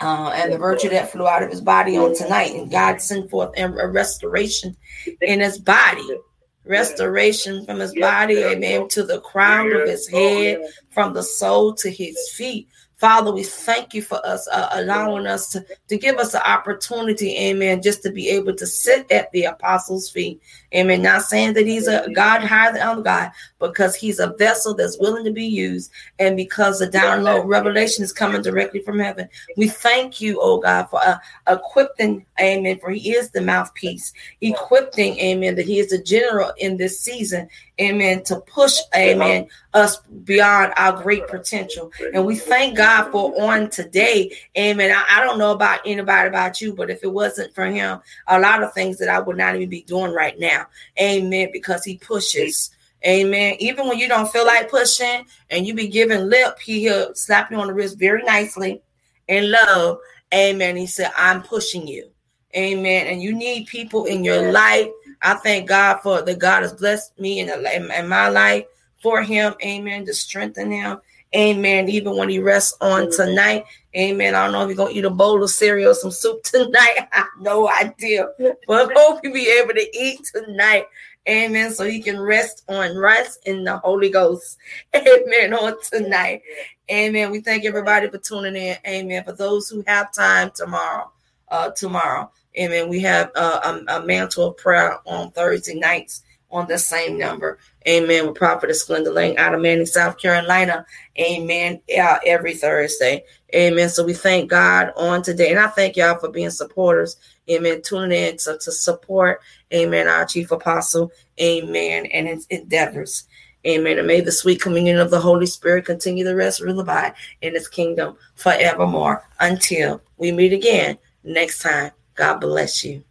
Uh, and the virtue that flew out of his body on tonight, and God sent forth a restoration in his body, restoration from his body, amen, to the crown of his head, from the soul to his feet, Father, we thank you for us uh, allowing us to, to give us the opportunity, amen, just to be able to sit at the apostles' feet. Amen. Not saying that he's a God higher than other God, because he's a vessel that's willing to be used. And because the download revelation is coming directly from heaven, we thank you, oh God, for uh, equipping, amen, for he is the mouthpiece, equipping, amen, that he is the general in this season, amen, to push, amen, us beyond our great potential. And we thank God for on today, amen. I, I don't know about anybody about you, but if it wasn't for him, a lot of things that I would not even be doing right now, amen, because he pushes. Amen. Even when you don't feel like pushing and you be giving lip, he'll slap you on the wrist very nicely in love. Amen. He said, I'm pushing you. Amen. And you need people in your life. I thank God for that God has blessed me in, in, in my life for him. Amen. To strengthen him. Amen. Even when he rests on tonight. Amen. I don't know if you're gonna eat a bowl of cereal, some soup [laughs] tonight. I have no idea. But [laughs] hope you be able to eat tonight. Amen. So he can rest on rest in the Holy Ghost. [laughs] Amen. On tonight. Amen. We thank everybody for tuning in. Amen. For those who have time tomorrow, uh, tomorrow. Amen. We have uh, a, a mantle of prayer on Thursday nights on the same number. Amen. With Prophetess Glenda Lang out of Manning, South Carolina. Amen. Uh, every Thursday. Amen. So we thank God on today. And I thank y'all for being supporters. Amen. Tuning in to, to support. Amen. Our chief apostle. Amen. And his endeavors. Amen. And may the sweet communion of the Holy Spirit continue to rest, rule, abide in his kingdom forevermore until we meet again next time. God bless you.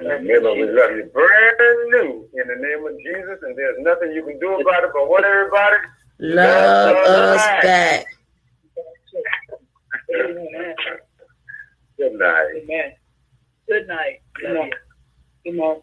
Remember, we love you brand new in the name of Jesus, and there's nothing you can do about it. But what, everybody? Love us back. Amen. Good night. Amen. Good night. Good night. Good night.